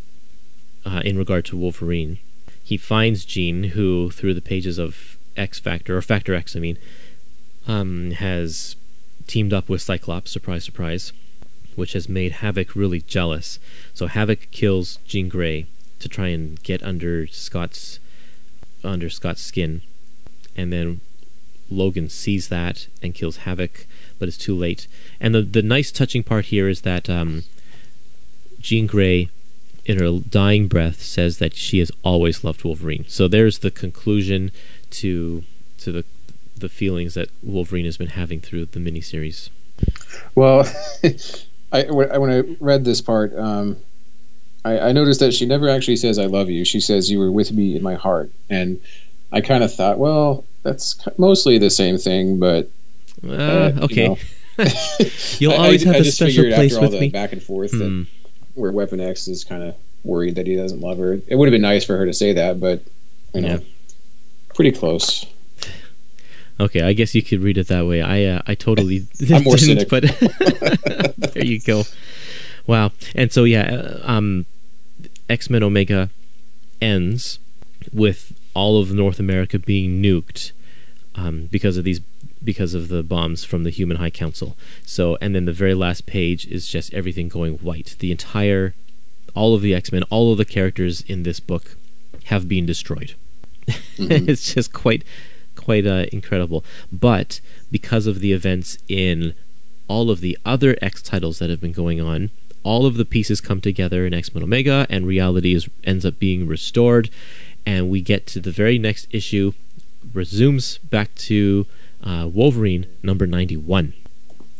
uh, in regard to Wolverine. He finds Jean, who through the pages of X Factor, or Factor X, I mean, um, has teamed up with Cyclops, surprise, surprise, which has made Havoc really jealous. So Havoc kills Jean Grey to try and get under Scott's under Scott's skin, and then Logan sees that and kills Havoc, but it's too late. And the the nice touching part here is that um, Jean Grey, in her dying breath, says that she has always loved Wolverine. So there's the conclusion to to the the feelings that Wolverine has been having through the miniseries. Well, I when I read this part, um, I, I noticed that she never actually says "I love you." She says "You were with me in my heart," and I kind of thought, well, that's mostly the same thing, but uh, uh, okay. You will always I, have I, a special place with me. Back and forth, hmm. where Weapon X is kind of worried that he doesn't love her. It would have been nice for her to say that, but you know. Yeah pretty close. Okay, I guess you could read it that way. I uh, I totally didn't, cynic. but there you go. Wow. And so yeah, uh, um, X Men Omega ends with all of North America being nuked um, because of these because of the bombs from the Human High Council. So and then the very last page is just everything going white. The entire all of the X Men, all of the characters in this book have been destroyed. Mm-hmm. it's just quite quite uh, incredible. But because of the events in all of the other X titles that have been going on, all of the pieces come together in X Men Omega, and reality is ends up being restored, and we get to the very next issue, resumes back to uh, Wolverine number ninety one.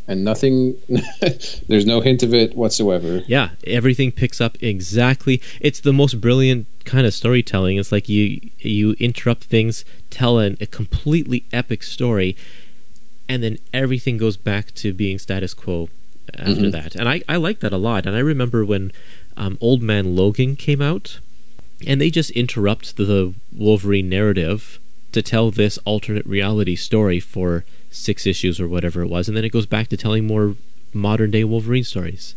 And nothing, there's no hint of it whatsoever. Yeah, everything picks up exactly. It's the most brilliant kind of storytelling. It's like you you interrupt things, tell an, a completely epic story, and then everything goes back to being status quo after mm-hmm. that. And I, I like that a lot. And I remember when um, Old Man Logan came out, and they just interrupt the Wolverine narrative to tell this alternate reality story for six issues or whatever it was, and then it goes back to telling more modern day Wolverine stories.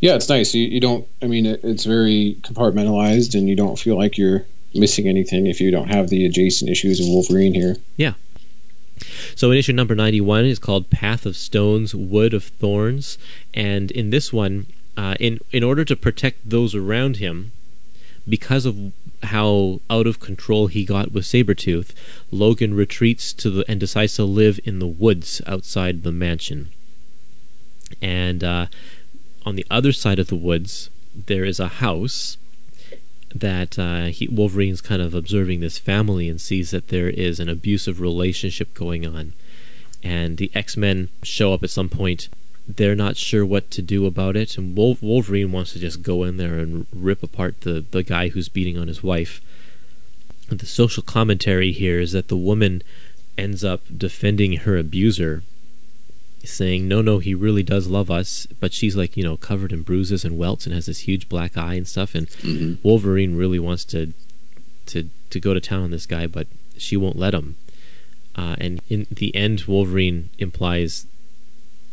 Yeah, it's nice. You, you don't. I mean, it, it's very compartmentalized, and you don't feel like you're missing anything if you don't have the adjacent issues of Wolverine here. Yeah, so in issue number 91 is called Path of Stones, Wood of Thorns, and in this one, uh, in in order to protect those around him, because of how out of control he got with Sabretooth, Logan retreats to the and decides to live in the woods outside the mansion. And uh, on the other side of the woods, there is a house that uh, he, Wolverine's kind of observing this family and sees that there is an abusive relationship going on. And the X Men show up at some point. They're not sure what to do about it, and Wolf- Wolverine wants to just go in there and rip apart the, the guy who's beating on his wife. The social commentary here is that the woman ends up defending her abuser saying, no, no, he really does love us. But she's like, you know, covered in bruises and welts and has this huge black eye and stuff. And mm-hmm. Wolverine really wants to, to, to go to town on this guy, but she won't let him. Uh, and in the end, Wolverine implies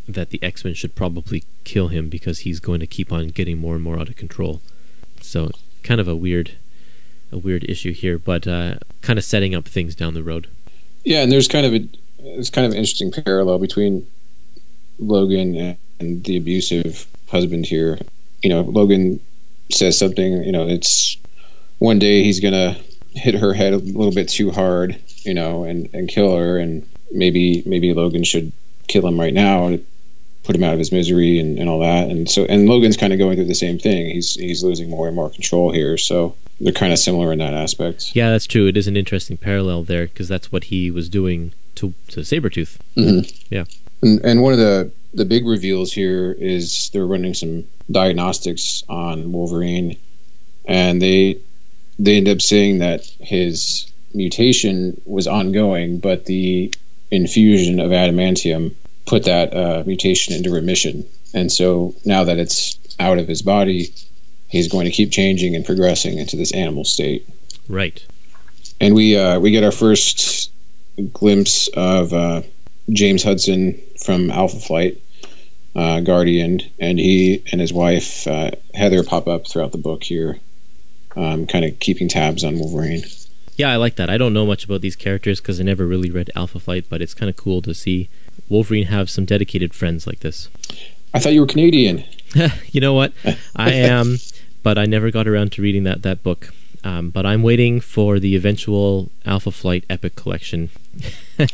that the X Men should probably kill him because he's going to keep on getting more and more out of control. So, kind of a weird, a weird issue here, but uh, kind of setting up things down the road. Yeah, and there's kind of a it's kind of an interesting parallel between Logan and the abusive husband here. You know, Logan says something, you know, it's one day he's going to hit her head a little bit too hard, you know, and, and kill her. And maybe, maybe Logan should kill him right now put him out of his misery and, and all that. And so, and Logan's kind of going through the same thing. He's, he's losing more and more control here. So they're kind of similar in that aspect. Yeah, that's true. It is an interesting parallel there because that's what he was doing to, to Sabretooth. Mm-hmm. Yeah. And, and one of the the big reveals here is they're running some diagnostics on Wolverine, and they they end up saying that his mutation was ongoing, but the infusion of adamantium put that uh, mutation into remission. And so now that it's out of his body, he's going to keep changing and progressing into this animal state. Right. And we uh, we get our first glimpse of uh, James Hudson from Alpha Flight, uh, Guardian, and he and his wife uh, Heather pop up throughout the book here, um, kind of keeping tabs on Wolverine. Yeah, I like that. I don't know much about these characters because I never really read Alpha Flight, but it's kind of cool to see Wolverine have some dedicated friends like this. I thought you were Canadian. you know what? I am, but I never got around to reading that that book. Um, but I'm waiting for the eventual Alpha Flight Epic Collection.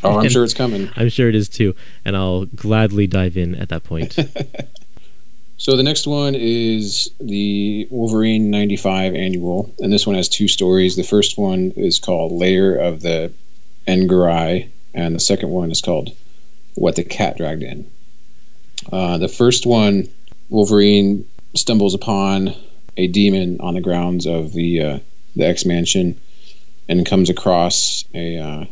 oh, I'm sure it's coming. I'm sure it is too, and I'll gladly dive in at that point. so the next one is the Wolverine 95 annual, and this one has two stories. The first one is called "Lair of the N'Garai, and the second one is called What the Cat Dragged In. Uh, the first one, Wolverine stumbles upon a demon on the grounds of the uh, the X Mansion, and comes across a uh,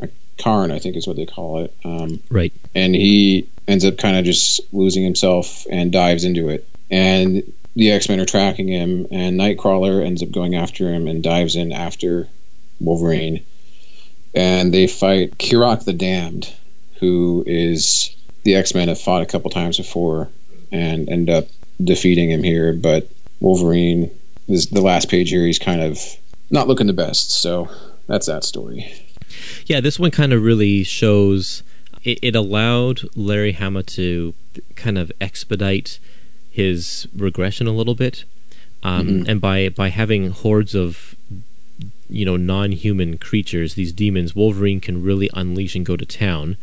a cairn, I think is what they call it. Um, right. And he ends up kind of just losing himself and dives into it. And the X Men are tracking him, and Nightcrawler ends up going after him and dives in after Wolverine. And they fight Kierrok the Damned, who is the X Men have fought a couple times before and end up defeating him here. But Wolverine, this, the last page here, he's kind of not looking the best. So that's that story. Yeah, this one kind of really shows it, it allowed Larry Hama to kind of expedite his regression a little bit. Um, mm-hmm. And by, by having hordes of you know non-human creatures, these demons, Wolverine can really unleash and go to town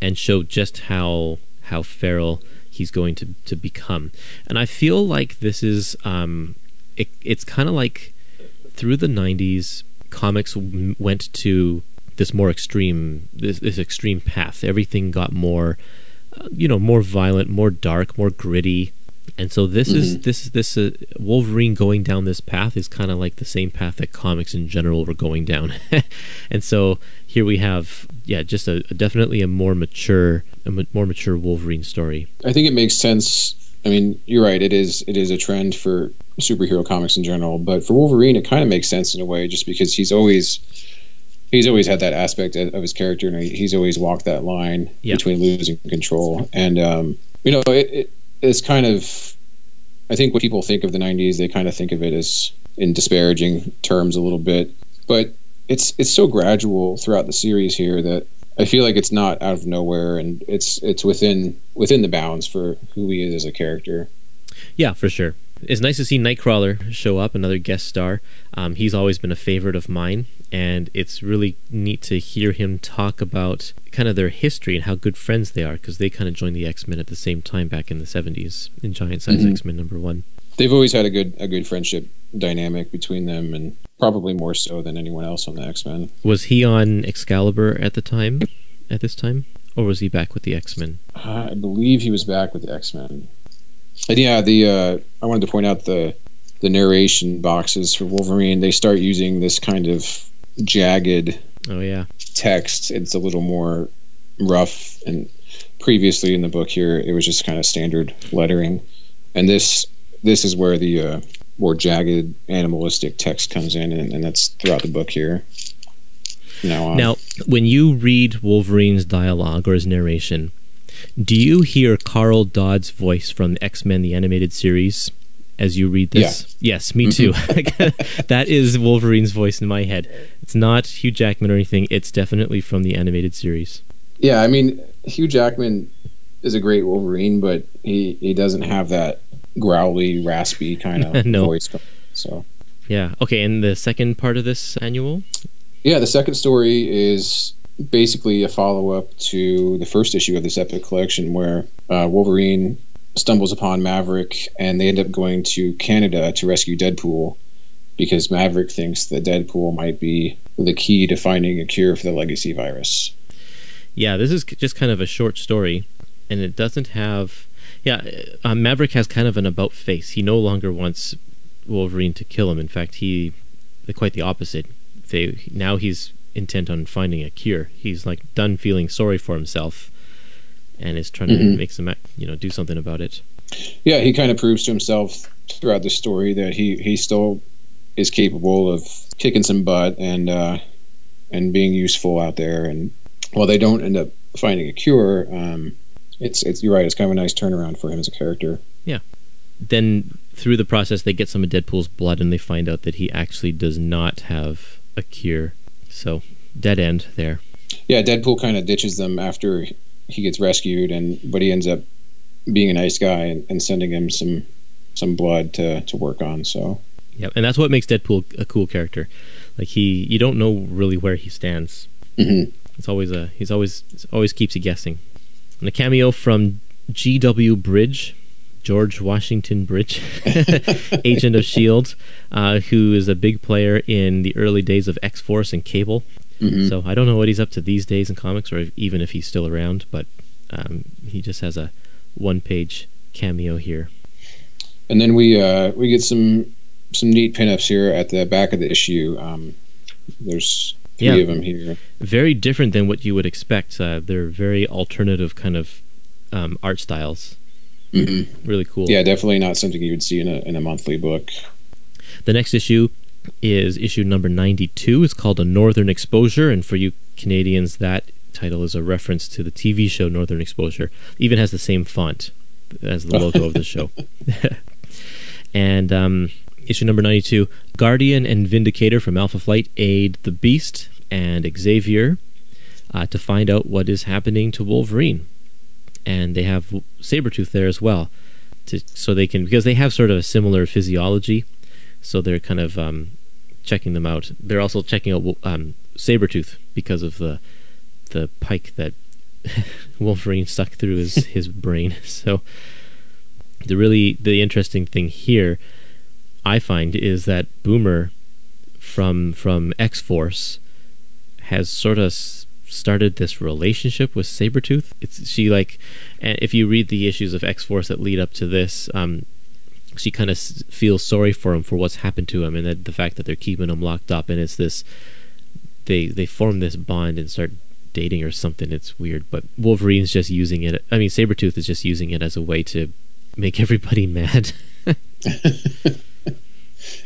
and show just how how feral he's going to to become. And I feel like this is um, it, it's kind of like through the '90s, comics went to this more extreme this, this extreme path. Everything got more, uh, you know, more violent, more dark, more gritty. And so this mm-hmm. is this this uh, Wolverine going down this path is kind of like the same path that comics in general were going down. and so here we have yeah, just a, a definitely a more mature a m- more mature Wolverine story. I think it makes sense. I mean, you're right. It is it is a trend for superhero comics in general, but for Wolverine, it kind of makes sense in a way, just because he's always he's always had that aspect of his character, and he's always walked that line yeah. between losing control and um, you know it, it it's kind of I think when people think of the '90s, they kind of think of it as in disparaging terms a little bit, but it's it's so gradual throughout the series here that I feel like it's not out of nowhere, and it's it's within within the bounds for who he is as a character. Yeah, for sure. It's nice to see Nightcrawler show up, another guest star. Um, he's always been a favorite of mine, and it's really neat to hear him talk about kind of their history and how good friends they are because they kind of joined the X Men at the same time back in the '70s in Giant Size mm-hmm. X Men number one. They've always had a good a good friendship dynamic between them, and probably more so than anyone else on the X Men. Was he on Excalibur at the time? At this time, or was he back with the X Men? Uh, I believe he was back with the X Men. And yeah, the uh, I wanted to point out the the narration boxes for Wolverine. They start using this kind of jagged. Oh yeah. Text. It's a little more rough, and previously in the book here, it was just kind of standard lettering, and this this is where the uh, more jagged animalistic text comes in, and, and that's throughout the book here. Now, now, when you read Wolverine's dialogue or his narration, do you hear Cal Dodd's voice from X Men the Animated Series as you read this? Yeah. Yes, me too. Mm-hmm. that is Wolverine's voice in my head. It's not Hugh Jackman or anything. It's definitely from the animated series. Yeah, I mean Hugh Jackman is a great Wolverine, but he he doesn't have that growly, raspy kind of no. voice. So yeah, okay. And the second part of this annual. Yeah, the second story is basically a follow up to the first issue of this epic collection where uh, Wolverine stumbles upon Maverick and they end up going to Canada to rescue Deadpool because Maverick thinks that Deadpool might be the key to finding a cure for the legacy virus. Yeah, this is just kind of a short story and it doesn't have. Yeah, uh, Maverick has kind of an about face. He no longer wants Wolverine to kill him. In fact, he quite the opposite. They, now he's intent on finding a cure. He's like done feeling sorry for himself, and is trying mm-hmm. to make some you know do something about it. Yeah, he kind of proves to himself throughout the story that he he still is capable of kicking some butt and uh, and being useful out there. And while they don't end up finding a cure, um, it's it's you're right. It's kind of a nice turnaround for him as a character. Yeah. Then through the process, they get some of Deadpool's blood, and they find out that he actually does not have a cure. So dead end there. Yeah, Deadpool kind of ditches them after he gets rescued, and but he ends up being a nice guy and, and sending him some some blood to to work on. So yeah, and that's what makes Deadpool a cool character. Like he, you don't know really where he stands. Mm-hmm. It's always a he's always always keeps you guessing. And a cameo from G.W. Bridge, George Washington Bridge, agent of S.H.I.E.L.D., uh, who is a big player in the early days of X Force and Cable. Mm-hmm. So I don't know what he's up to these days in comics, or if, even if he's still around, but um, he just has a one page cameo here. And then we uh, we get some some neat pinups here at the back of the issue. Um, there's three yeah. of them here. Very different than what you would expect. Uh, they're very alternative kind of um, art styles. Mm-hmm. Really cool. Yeah, definitely not something you would see in a in a monthly book. The next issue is issue number 92. It's called A Northern Exposure, and for you Canadians, that title is a reference to the TV show Northern Exposure. Even has the same font. as the logo of the show. and um, issue number 92 Guardian and Vindicator from Alpha Flight aid the Beast and Xavier uh, to find out what is happening to Wolverine. And they have Sabretooth there as well. To, so they can, because they have sort of a similar physiology, so they're kind of um, checking them out. They're also checking out um, Sabretooth because of the the pike that Wolverine stuck through his, his brain. So the really the interesting thing here I find is that Boomer from from X Force has sort of started this relationship with Sabretooth. It's she like if you read the issues of X Force that lead up to this, um, she kind of feels sorry for him for what's happened to him and that the fact that they're keeping him locked up and it's this they they form this bond and start dating or something. It's weird, but Wolverine's just using it. I mean, Sabretooth is just using it as a way to make everybody mad. and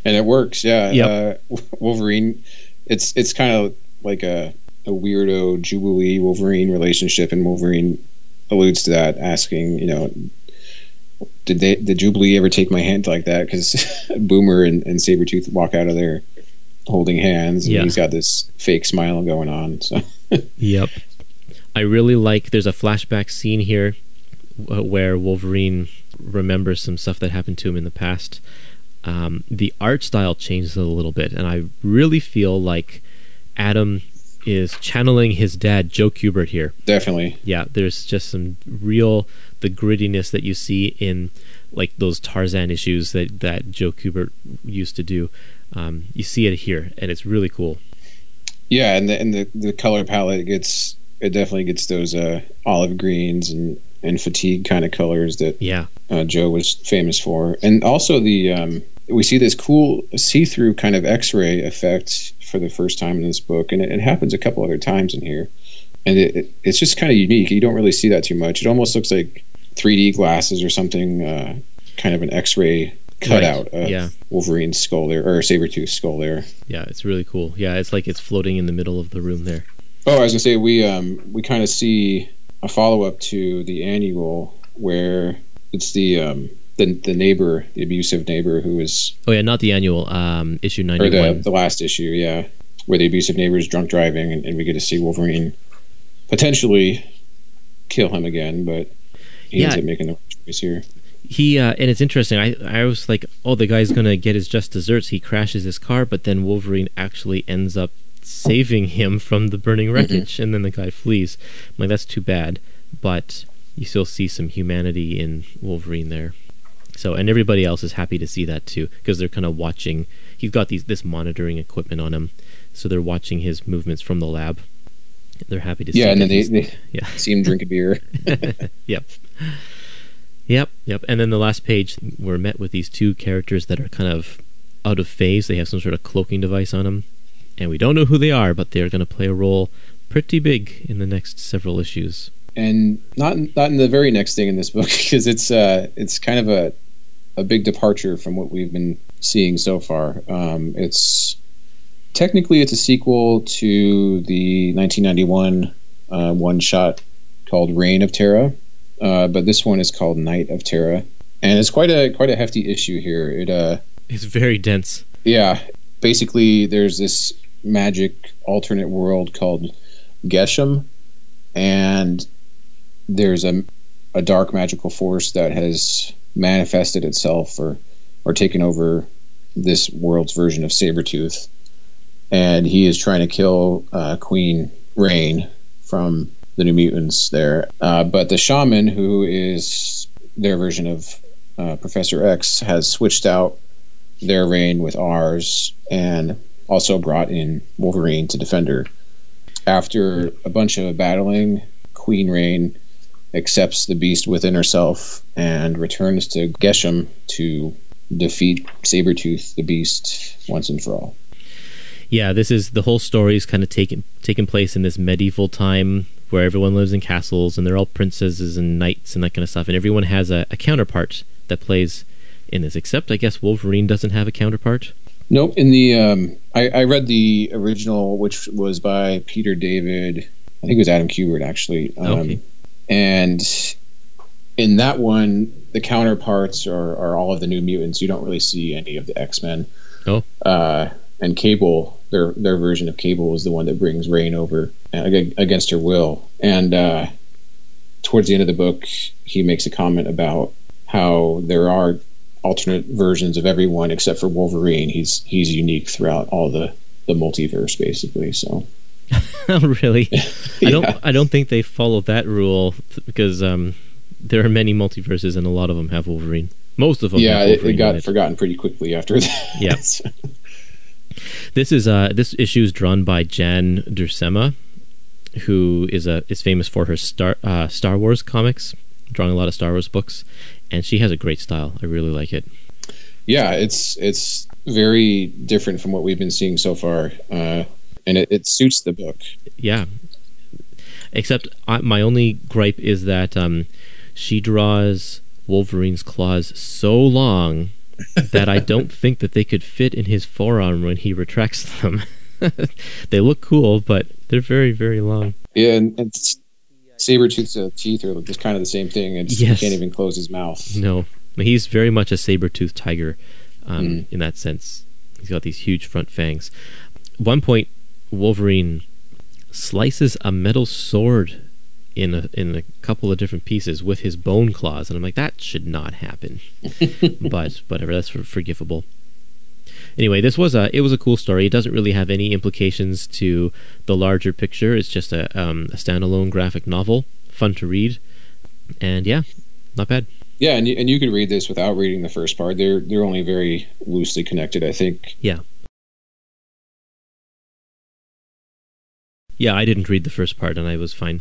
it works, yeah. Yep. Uh, Wolverine, it's it's kind of like a a weirdo Jubilee Wolverine relationship, and Wolverine alludes to that, asking, you know, did they did Jubilee ever take my hand like that? Because Boomer and, and Sabretooth walk out of there holding hands, and yeah. he's got this fake smile going on. So, yep. I really like. There's a flashback scene here where Wolverine remembers some stuff that happened to him in the past. Um, the art style changes a little bit, and I really feel like Adam is channeling his dad, Joe Kubert, here. Definitely. Yeah, there's just some real the grittiness that you see in like those Tarzan issues that that Joe Kubert used to do. Um, you see it here, and it's really cool. Yeah, and the and the, the color palette gets it definitely gets those uh, olive greens and and fatigue kind of colors that yeah uh, Joe was famous for, and also the um, we see this cool see-through kind of X-ray effect for the first time in this book, and it, it happens a couple other times in here, and it, it, it's just kind of unique. You don't really see that too much. It almost looks like 3D glasses or something, uh, kind of an X-ray cutout right. of yeah. Wolverine's skull there, or Sabretooth's skull there. Yeah, it's really cool. Yeah, it's like it's floating in the middle of the room there. Oh, I was gonna say we um we kind of see a follow up to the annual where it's the um the the neighbor, the abusive neighbor who is oh yeah, not the annual um issue ninety one, or the the last issue, yeah, where the abusive neighbor is drunk driving, and, and we get to see Wolverine potentially kill him again, but he yeah. ends up making the choice here he uh, and it's interesting. I I was like, oh, the guy's gonna get his just desserts. He crashes his car, but then Wolverine actually ends up saving him from the burning mm-hmm. wreckage, mm-hmm. and then the guy flees. I'm like, that's too bad, but you still see some humanity in Wolverine there. So, and everybody else is happy to see that too, because they're kind of watching. He's got these this monitoring equipment on him, so they're watching his movements from the lab. They're happy to yeah, see. Yeah, and then they, they yeah. see him drink a beer. yep. Yep, yep. And then the last page, we're met with these two characters that are kind of out of phase. They have some sort of cloaking device on them, and we don't know who they are, but they're going to play a role pretty big in the next several issues. And not not in the very next thing in this book because it's uh it's kind of a a big departure from what we've been seeing so far. Um, it's technically it's a sequel to the 1991 uh, one shot called Rahne of Terra, uh, but this one is called Knight of Terra, and it's quite a quite a hefty issue here. It uh, it's very dense. Yeah, basically, there's this magic alternate world called Geshem, and there's a a dark magical force that has manifested itself or or taken over this world's version of Sabretooth. And he is trying to kill uh, Queen Rahne from the New Mutants there. Uh, but the shaman, who is their version of uh, Professor X, has switched out their Rahne with ours and also brought in Wolverine to defend her. After a bunch of battling, Queen Rahne accepts the beast within herself and returns to Geshem to defeat Sabretooth, the beast, once and for all. Yeah, this is the whole story is kind of taking taking place in this medieval time where everyone lives in castles and they're all princesses and knights and that kind of stuff, and everyone has a, a counterpart that plays in this. Except, I guess Wolverine doesn't have a counterpart. Nope. In the um, I, I read the original, which was by Peter David. I think it was Adam Kubert actually. Um, okay. And in that one, the counterparts are, are all of the New Mutants. You don't really see any of the X Men. Oh, Uh, and Cable, their their version of Cable is the one that brings Rahne over uh, against her will. And uh, towards the end of the book, he makes a comment about how there are alternate versions of everyone except for Wolverine. He's he's unique throughout all the the multiverse, basically. So really? I don't. Yeah. I don't think they follow that rule th- because um, there are many multiverses and a lot of them have Wolverine. Most of them. yeah, it, it got it. forgotten pretty quickly after that. Yeah. This is uh this issue is drawn by Jan Duursema, who is a is famous for her Star uh, Star Wars comics, drawing a lot of Star Wars books, and she has a great style. I really like it. yeah, it's it's very different from what we've been seeing so far, uh, and it, it suits the book. Yeah. Except I, my only gripe is that um, she draws Wolverine's claws so long that I don't think that they could fit in his forearm when he retracts them. they look cool, but they're very, very long. Yeah, and, and Sabretooth's uh, teeth are just kind of the same thing. It's, Yes. He can't even close his mouth. No, he's very much a saber-toothed tiger um, in that sense. He's got these huge front fangs. One point, Wolverine slices a metal sword in a, in a couple of different pieces with his bone claws, and I'm like, that should not happen. but whatever, that's for- forgivable. Anyway, this was a it was a cool story. It doesn't really have any implications to the larger picture. It's just a um, a standalone graphic novel, fun to read, and yeah, not bad. Yeah, and you, and you could read this without reading the first part. They're they're only very loosely connected, I think. Yeah. Yeah, I didn't read the first part and I was fine.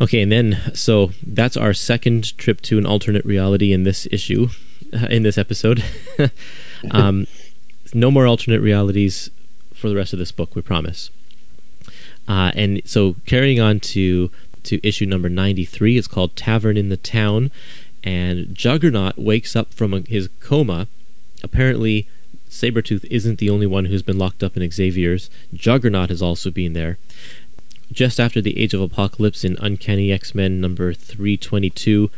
Okay, and then so that's our second trip to an alternate reality in this issue, uh, in this episode. um, no more alternate realities for the rest of this book, we promise. Uh, and so carrying on to to issue number 93 it's called tavern in the town and juggernaut wakes up from a, his coma apparently sabretooth isn't the only one who's been locked up in xavier's. Juggernaut has also been there. Just after the age of apocalypse in uncanny x-men number 322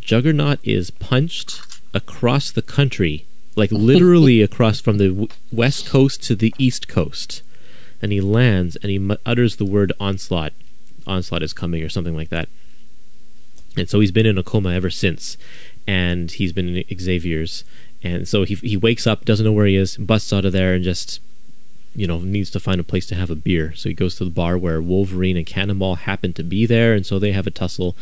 juggernaut is punched across the country like literally across from the w- west coast to the east coast. And he lands and he utters the word onslaught. Onslaught is coming or something like that. And so he's been in a coma ever since. And he's been in xavier's and so he, he wakes up doesn't know where he is busts out of there and just you know needs to find a place to have a beer. So he goes to the bar where wolverine and cannonball happen to be there and so they have a tussle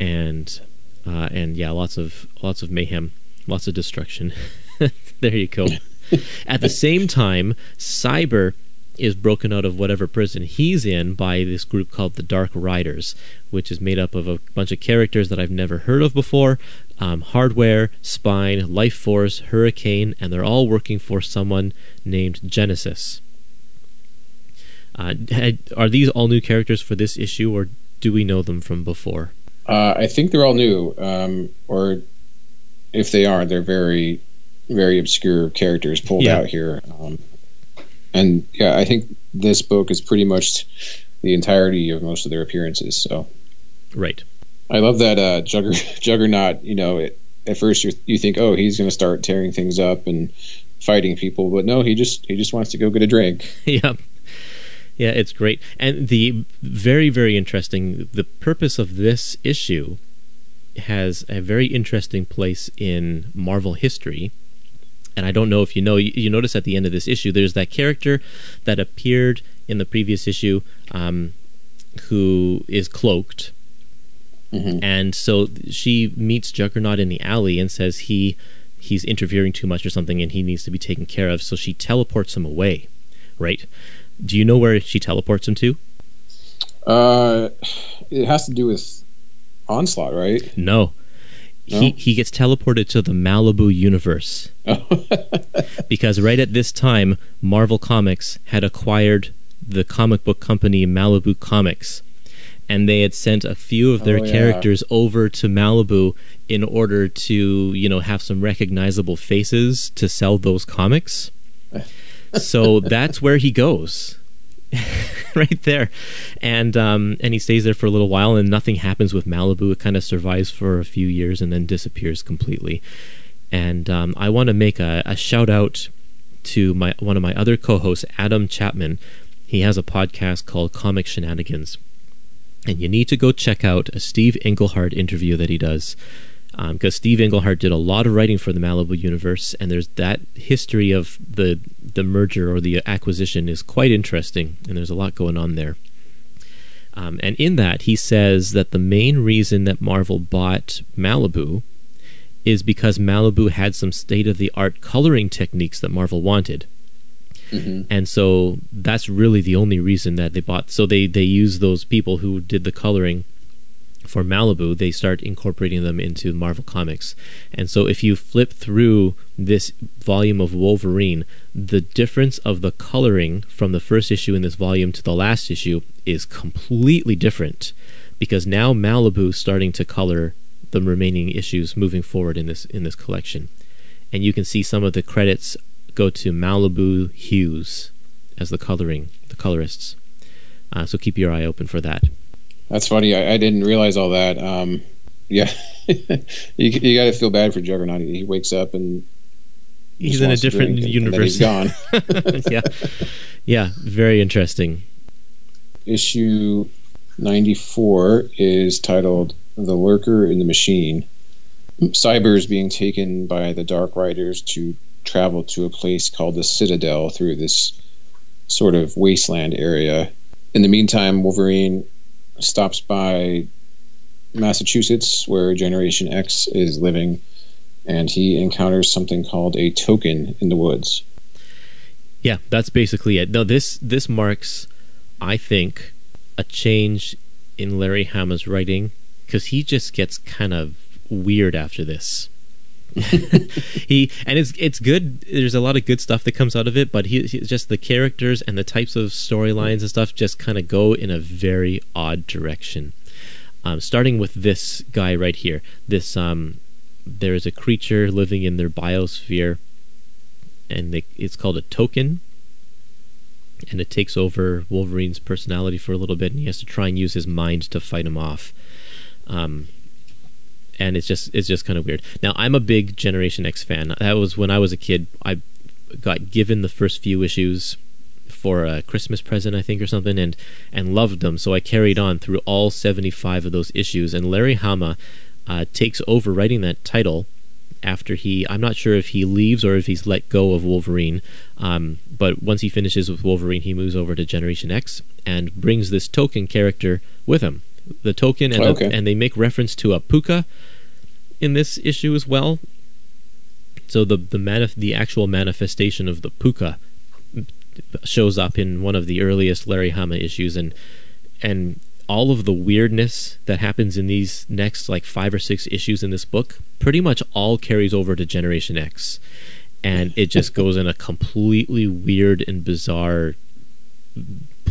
and uh, and yeah lots of lots of mayhem lots of destruction. There you go. At the same time cyber is broken out of whatever prison he's in by this group called the Dark Riders, which is made up of a bunch of characters that I've never heard of before um, Hardware, Spine, Life Force, Hurricane, and they're all working for someone named Genesis. Uh, are these all new characters for this issue, or do we know them from before? Uh, I think they're all new, um, or if they are, they're very, very obscure characters pulled Yeah. out here. Um, and yeah, I think this book is pretty much the entirety of most of their appearances. So Right. I love that uh, Jugger- Juggernaut. You know, it, at first you you think, oh, he's going to start tearing things up and fighting people, but no, he just he just wants to go get a drink. yeah yeah it's great and the very very interesting the purpose of this issue has a very interesting place in marvel history and i don't know if you know you, you notice at the end of this issue there's that character that appeared in the previous issue um, who is cloaked. Mhm. and so she meets juggernaut in the alley and says he he's interfering too much or something and he needs to be taken care of. So she teleports him away right? Do you know where she teleports him to? Uh, it has to do with onslaught, right? no No? he gets teleported to the Malibu universe because right at this time Marvel Comics had acquired the comic book company Malibu Comics and they had sent a few of their Oh, yeah. characters over to Malibu in order to, you know, have some recognizable faces to sell those comics. so that's where he goes. right there, and um, and he stays there for a little while, and nothing happens with Malibu. It kind of survives for a few years and then disappears completely. And um, I want to make a, a shout out to my one of my other co-hosts, Adam Chapman. He has a podcast called Comic Shenanigans, and you need to go check out a Steve Englehart interview that he does because um, Steve Englehart did a lot of writing for the Malibu universe, and there's that history of the the merger or the acquisition is quite interesting, and there's a lot going on there. Um, and in that, he says that the main reason that Marvel bought Malibu is because Malibu had some state of the art coloring techniques that Marvel wanted. Mm-hmm. And so that's really the only reason that they bought. So they they use those people who did the coloring for Malibu, they start incorporating them into Marvel Comics. And so if you flip through this volume of Wolverine, the difference of the coloring from the first issue in this volume to the last issue is completely different because now Malibu is starting to color the remaining issues moving forward in this in this collection. And you can see some of the credits go to Malibu Hughes as the coloring, the colorists. Uh, so keep your eye open for that. That's funny. I, I didn't realize all that. Um, yeah, you, you got to feel bad for Juggernaut. He wakes up and he's in a different universe. And gone. yeah, yeah, very interesting. Issue ninety four is titled "The Lurker in the Machine." Cyber is being taken by the Dark Riders to travel to a place called the Citadel through this sort of wasteland area. In the meantime, Wolverine stops by Massachusetts, where Generation X is living, and he encounters something called a token in the woods. Yeah, that's basically it. Now this this marks, I think, a change in Larry Hama's writing because he just gets kind of weird after this. he and it's it's good. There's a lot of good stuff that comes out of it, but he, he just the characters and the types of storylines and stuff just kind of go in a very odd direction. Um, starting with this guy right here. This um, there is a creature living in their biosphere, and they, it's called a token. And it takes over Wolverine's personality for a little bit, and he has to try and use his mind to fight him off. Um, and it's just it's just kind of weird. Now I'm a big Generation X fan. That was when I was a kid. I got given the first few issues for a Christmas present, I think, or something, and and loved them. So I carried on through all 75 of those issues. And Larry Hama uh, takes over writing that title after he. I'm not sure if he leaves or if he's let go of Wolverine. Um, but once he finishes with Wolverine, he moves over to Generation X and brings this token character with him the token, and, okay. and they make reference to a puka in this issue as well. So the the manif- the actual manifestation of the puka shows up in one of the earliest Larry Hama issues, and and all of the weirdness that happens in these next like five or six issues in this book pretty much all carries over to Generation X, and it just goes in a completely weird and bizarre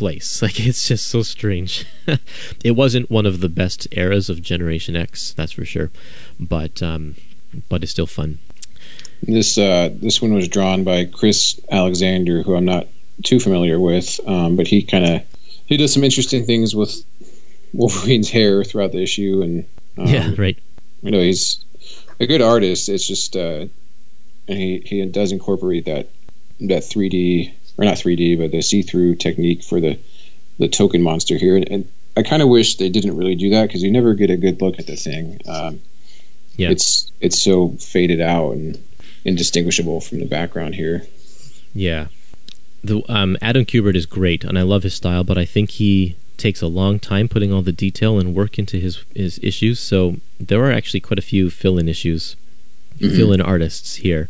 place. Like it's just so strange. it wasn't one of the best eras of Generation X, that's for sure. But um, but it's still fun. This uh, this one was drawn by Chris Alexander, who I'm not too familiar with, um, but he kind of he does some interesting things with Wolverine's hair throughout the issue, and um, yeah, right. You know, he's a good artist. It's just uh, and he he does incorporate that that 3D or not 3D, but the see-through technique for the the token monster here. And, and I kind of wish they didn't really do that because you never get a good look at the thing. Um, yeah, it's it's so faded out and indistinguishable from the background here. Yeah, the um, Adam Kubert is great, and I love his style, but I think he takes a long time putting all the detail and work into his his issues. So there are actually quite a few fill-in issues, mm-hmm. fill-in artists here,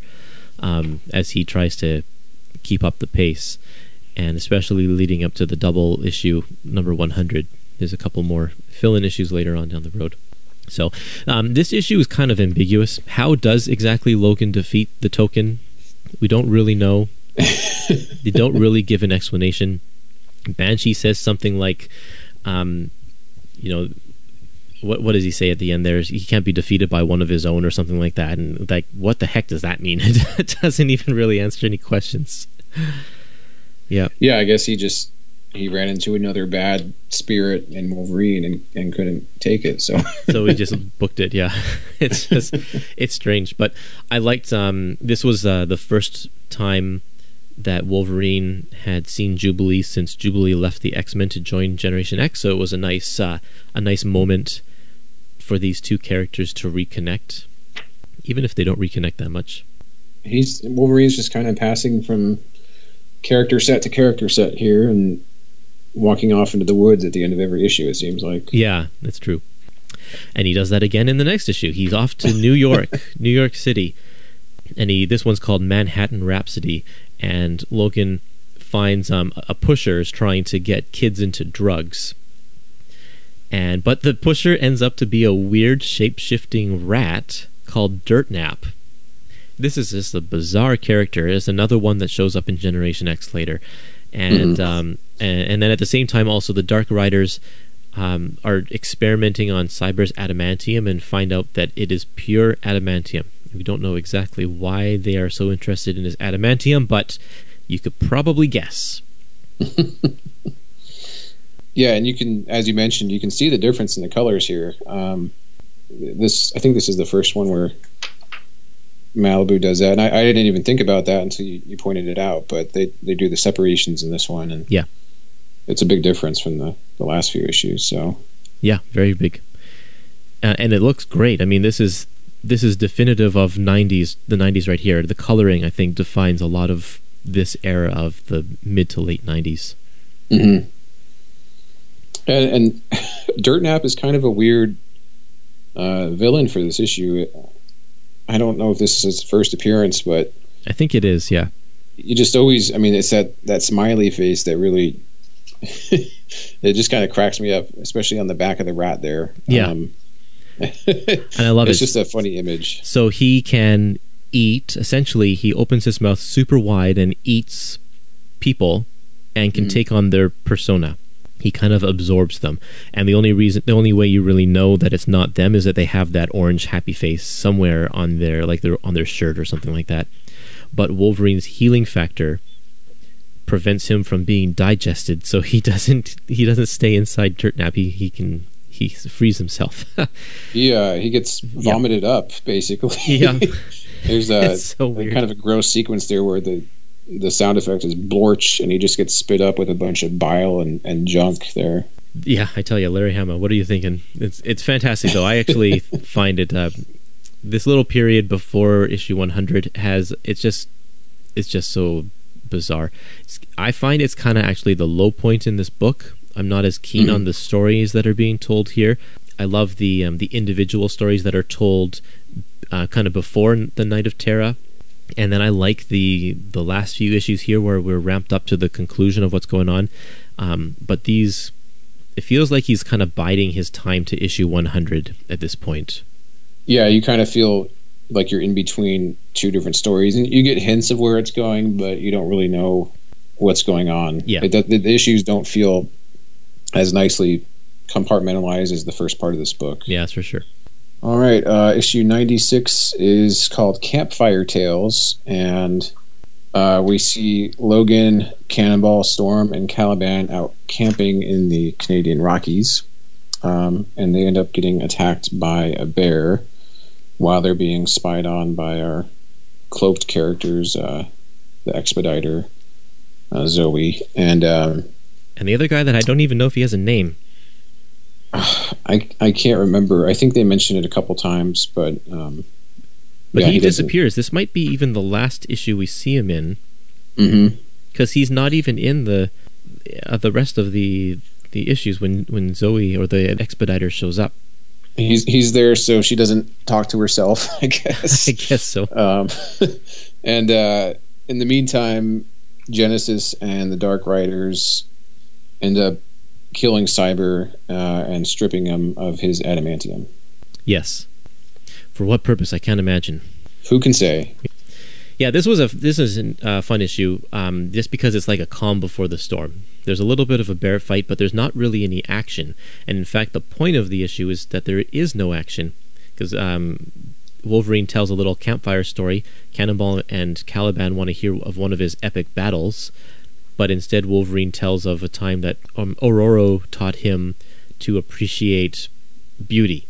um, as he tries to keep up the pace, and especially leading up to the double issue number 100. There's a couple more fill-in issues later on down the road. So um, this issue is kind of ambiguous. How does exactly Logan defeat the token? We don't really know. they don't really give an explanation. Banshee says something like, um, you know, what what does he say at the end there? He can't be defeated by one of his own or something like that. And like, what the heck does that mean? It doesn't even really answer any questions. yeah. Yeah, I guess he just he ran into another bad spirit in Wolverine and, and couldn't take it. So so we just booked it. Yeah, it's just it's strange, but I liked. Um, this was uh, the first time that Wolverine had seen Jubilee since Jubilee left the X Men to join Generation X. So it was a nice uh, a nice moment for these two characters to reconnect, even if they don't reconnect that much. He's Wolverine's just kind of passing from character set to character set here, and walking off into the woods at the end of every issue. It seems like. Yeah, that's true. And he does that again in the next issue. He's off to New York, New York City, and he this one's called Manhattan Rhapsody. And Logan finds um, a pusher is trying to get kids into drugs. And but the pusher ends up to be a weird shape-shifting rat called Dirtnap. This is just a bizarre character. It's another one that shows up in Generation X later and mm-hmm. um, and, and, then at the same time also the Dark Riders um, are experimenting on Cyber's adamantium and find out that it is pure adamantium. We don't know exactly why they are so interested in this adamantium, but you could probably guess. yeah, and you can, as you mentioned, you can see the difference in the colors here. Um, this, I think, this is the first one where Malibu does that, and I, I, didn't even think about that until you, you, pointed it out. But they they do the separations in this one, and yeah, it's a big difference from the the last few issues. So yeah, very big, uh, and it looks great. I mean, this is this is definitive of '90s, the '90s right here. The coloring, I think, defines a lot of this era of the mid to late '90s. Mm-hmm. And, and Dirtnap is kind of a weird uh, villain for this issue. I don't know if this is his first appearance, but I think it is. Yeah, you just always. I mean, it's that that smiley face that really. it just kind of cracks me up, especially on the back of the rat there. Yeah, um, and I love it's it. It's just a funny image. So he can eat. Essentially, he opens his mouth super wide and eats people, and can mm. take on their persona he kind of absorbs them. And the only reason the only way you really know that it's not them is that they have that orange happy face somewhere on their like their on their shirt or something like that. But wolverine's healing factor prevents him from being digested so he doesn't he doesn't stay inside Dirtnap he, he can he frees himself. Yeah he gets vomited yeah. up basically. Yeah. There's a so kind of a gross sequence there where the the sound effect is blorch, and he just gets spit up with a bunch of bile and, and junk there. Yeah, I tell you, Larry Hama, what are you thinking? It's it's fantastic though. I actually find it uh, this little period before issue 100 has it's just it's just so bizarre. It's, I find it's kind of actually the low point in this book. I'm not as keen mm-hmm. on the stories that are being told here. I love the um, the individual stories that are told uh, kind of before the Knight of Terra and then I like the the last few issues here where we're ramped up to the conclusion of what's going on. Um, but these, it feels like he's kind of biding his time to issue 100 at this point. Yeah, you kind of feel like you're in between two different stories, and you get hints of where it's going, but you don't really know what's going on. Yeah, it, the, the issues don't feel as nicely compartmentalized as the first part of this book. Yeah, that's for sure. All right, uh, issue 96 is called Campfire Tales, and uh, we see Logan, Cannonball, Storm, and Caliban out camping in the Canadian Rockies, um, and they end up getting attacked by a bear while they're being spied on by our cloaked characters, uh, the Expediter, uh, Zoe, and um, and the other guy that I don't even know if he has a name. I I can't remember. I think they mentioned it a couple times, but um, but yeah, he, he disappears. This might be even the last issue we see him in, because mm-hmm. he's not even in the uh, the rest of the the issues when when Zoe or the expediter shows up. He's he's there so she doesn't talk to herself. I guess. I guess so. Um, and uh, in the meantime, Genesis and the Dark Riders end up killing Cyber uh, and stripping him of his adamantium. Yes. For what purpose? I can't imagine. Who can say? Yeah, this was a this is a uh, fun issue. Um, just because it's like a calm before the storm. There's a little bit of a bear fight, but there's not really any action. And in fact, the point of the issue is that there is no action because um, Wolverine tells a little campfire story. Cannonball and Caliban want to hear of one of his epic battles, but instead Wolverine tells of a time that um, Ororo taught him to appreciate beauty,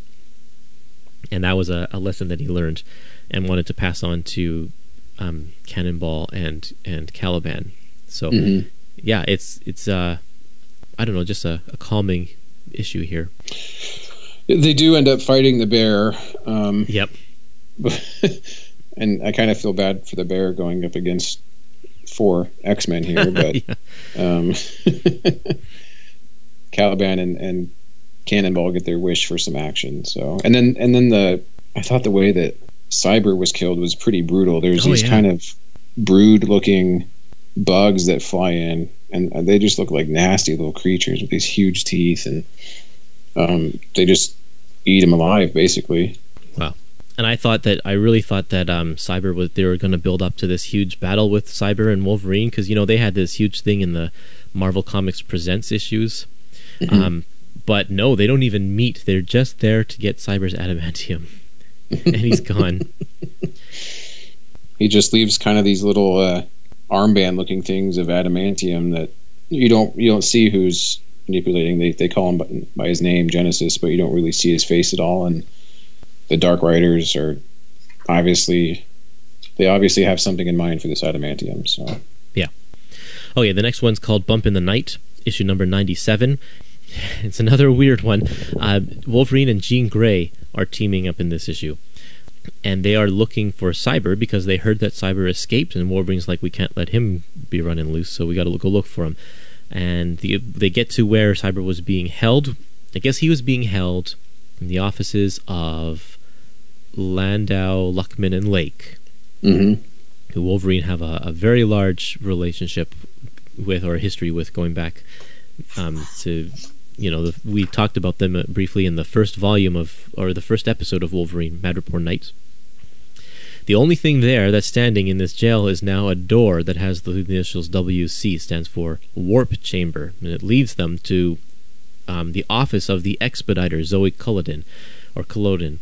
and that was a, a lesson that he learned and wanted to pass on to um, Cannonball and and Caliban. So Mhm. yeah, it's it's uh, I don't know, just a, a calming issue here. They do end up fighting the bear. Um, Yep. and I kind of feel bad for the bear going up against four X Men here, but um, Caliban and, and Cannonball get their wish for some action. So, and then and then the I thought the way that Cyber was killed was pretty brutal. There's Oh, these yeah. kind of brood looking bugs that fly in, and they just look like nasty little creatures with these huge teeth, and um, they just eat him alive, basically. And I thought that I really thought that um, Cyber was they were going to build up to this huge battle with Cyber and Wolverine because you know they had this huge thing in the Marvel Comics Presents issues, um, but no, they don't even meet. They're just there to get Cyber's adamantium, and he's gone. he just leaves kind of these little uh, armband looking things of adamantium that you don't you don't see who's manipulating. They, they call him by, by his name genesis but you don't really see his face at all. And the dark riders are obviously they obviously have something in mind for this adamantium so yeah. Oh yeah, the next one's called Bump in the Night, issue number ninety-seven. It's another weird one. Uh, Wolverine and Jean Grey are teaming up in this issue, and they are looking for Cyber because they heard that Cyber escaped, and Wolverine's like, "We can't let him be running loose, so we got to go look for him." And the, they get to where Cyber was being held. I guess he was being held in the offices of Landau, Luckman, and Lake mm-hmm. who Wolverine have a, a very large relationship with or history with going back um, to you know the, we talked about them uh, briefly in the first volume of or the first episode of Wolverine Madripoor Nights. The only thing there that's standing in this jail is now a door that has the initials WC stands for Warp Chamber, and it leads them to um, the office of the expediter Zoe Culloden or Culloden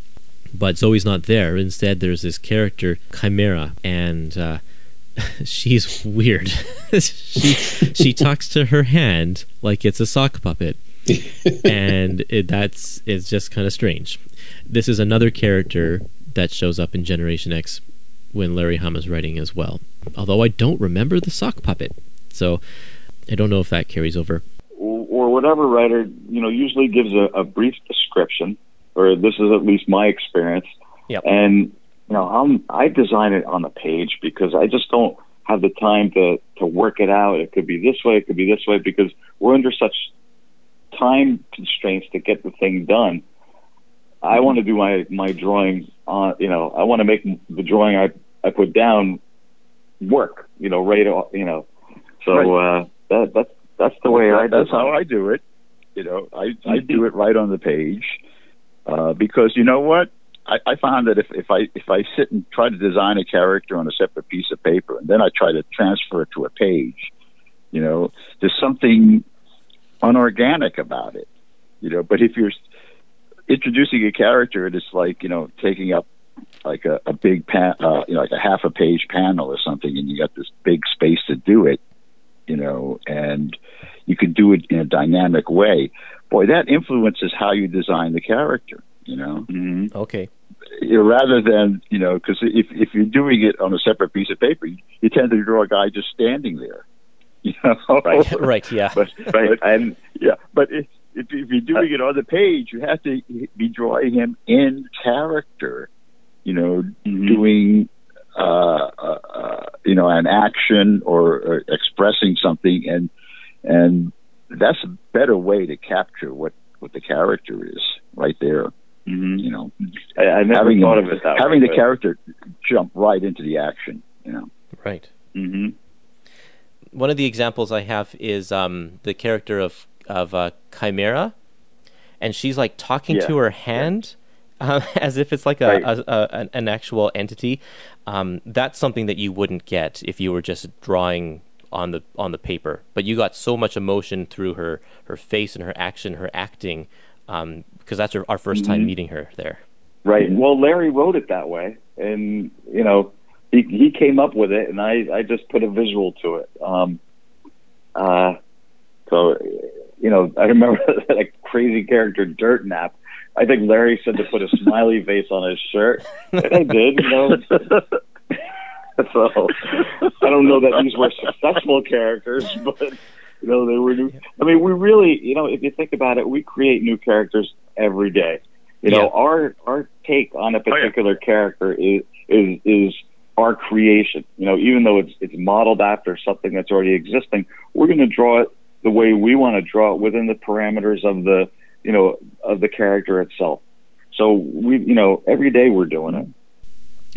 but Zoe's not there. Instead, there's this character Chimera, and uh, she's weird. she she talks to her hand like it's a sock puppet, and it, that's it's just kind of strange. This is another character that shows up in Generation X when Larry Hama's writing as well. Although I don't remember the sock puppet, so I don't know if that carries over. or, or whatever writer, you know, usually gives a, a brief description, or this is at least my experience. Yep. And you know, I'm I design it on the page because I just don't have the time to to work it out. It could be this way, it could be this way, because we're under such time constraints to get the thing done. I want to do my my drawing on, you know, I want to make the drawing I I put down work, you know, right, you know. So uh, that that's that's the way I That's how it. I do it. You know, I I do it right on the page uh, because you know what. I, I found that if, if I if I sit and try to design a character on a separate piece of paper and then I try to transfer it to a page, you know, there's something unorganic about it, you know. But if you're introducing a character it's like you know taking up like a, a big pan, uh, you know, like a half a page panel or something, and you got this big space to do it, you know, and you can do it in a dynamic way. Boy, that influences how you design the character, you know, Mhm. Okay. Rather than you know, because if if you're doing it on a separate piece of paper, you, you tend to draw a guy just standing there, you know, Right. right. Yeah. but Right. And yeah, but if, if if you're doing it on the page, you have to be drawing him in character, you know, Mhm. doing uh, uh, uh, you know an action or, or expressing something, and and that's a better way to capture what what the character is right there. Mhm. You know, I, I never having thought him- of it that having way. the character jump right into the action. You know, Right. hmm one of the examples I have is um, the character of of uh, Chimera, and she's like talking Yeah. to her hand uh, as if it's like a, Right. a, a an- an actual entity. Um, that's something that you wouldn't get if you were just drawing on the on the paper. But you got so much emotion through her her face and her action, her acting, because that's her, our 1st time Mhm. meeting her there. Right. Well, Larry wrote it that way, and you know, he he came up with it, and I I just put a visual to it. Um, Uh, so, you know, I remember that crazy character Dirt Nap. I think Larry said to put a smiley face on his shirt, and I did. You know. so I don't know that these were successful characters, but you know they were new. I mean, we really, you know, if you think about it, we create new characters every day. You know, Yeah. our our take on a oh, particular character is is is our creation. You know, even though it's it's modeled after something that's already existing, we're going to draw it the way we want to draw it within the parameters of the you know of the character itself. So we, you know, every day we're doing it.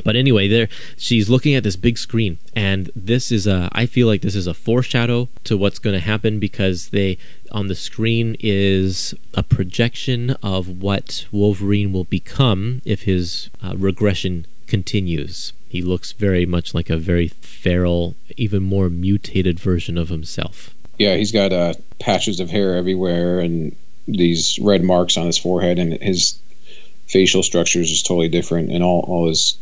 But anyway, there she's looking at this big screen, and this is a. I feel like this is a foreshadow to what's going to happen because they on the screen is a projection of what Wolverine will become if his uh, regression continues. He looks very much like a very feral, even more mutated version of himself. Yeah, he's got uh, patches of hair everywhere and these red marks on his forehead, and his facial structures is totally different, and all, all his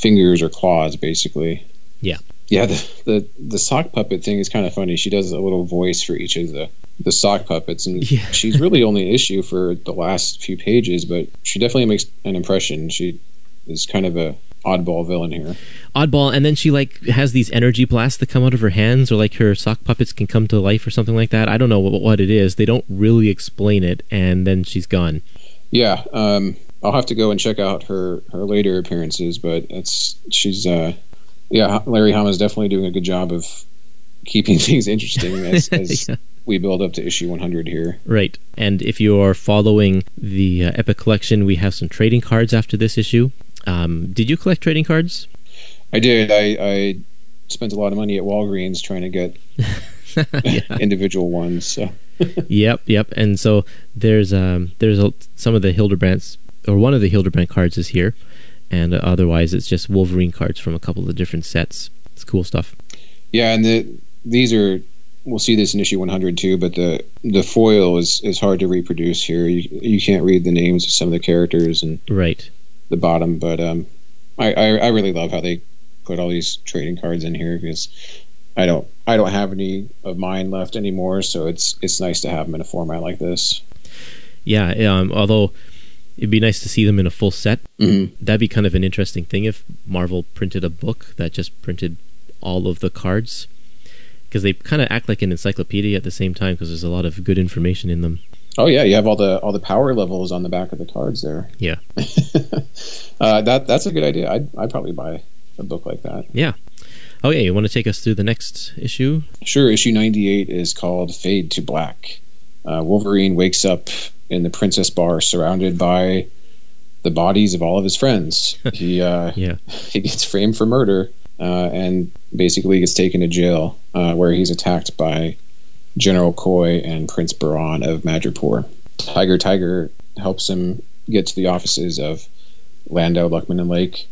fingers or claws, basically. Yeah. Yeah, the, the the sock puppet thing is kind of funny. She does a little voice for each of the the sock puppets, and Yeah. she's really only an issue for the last few pages, but she definitely makes an impression. She is kind of a oddball villain here. Oddball, and then she like has these energy blasts that come out of her hands, or like her sock puppets can come to life, or something like that. I don't know what, what it is. They don't really explain it, and then she's gone. Yeah, um, I'll have to go and check out her her later appearances, but it's she's uh, yeah, Larry Hama's definitely doing a good job of keeping things interesting as, as Yeah. we build up to issue 100 here. Right. And if you are following the uh, Epic Collection, we have some trading cards after this issue. Um, did you collect trading cards? I did. I, I spent a lot of money at Walgreens trying to get individual ones. So yep, yep. And so there's um, there's a, some of the Hildebrandts, or one of the Hildebrandt cards is here, and uh, otherwise it's just Wolverine cards from a couple of different sets. It's cool stuff. yeah, and the these are we'll see this in issue 100 too, but the the foil is is hard to reproduce here. You you can't read the names of some of the characters and Right. the bottom, but um, I, I I really love how they put all these trading cards in here because I don't I don't have any of mine left anymore, so it's it's nice to have them in a format like this. Yeah. Um, although it'd be nice to see them in a full set. Mm-hmm. That'd be kind of an interesting thing if Marvel printed a book that just printed all of the cards. Because they kind of act like an encyclopedia at the same time because there's a lot of good information in them. Oh yeah, you have all the all the power levels on the back of the cards there. Yeah. uh, that that's a good idea. I'd I'd probably buy a book like that. Yeah. Oh, yeah. You want to take us through the next issue? Sure. Issue ninety eight is called Fade to Black. Uh, Wolverine wakes up in the Princess Bar, surrounded by the bodies of all of his friends. He uh, Yeah. he gets framed for murder uh, and basically gets taken to jail, uh, where he's attacked by General Coy and Prince Baran of Madripoor. Tiger Tiger helps him get to the offices of Landau, Luckman, and Lake,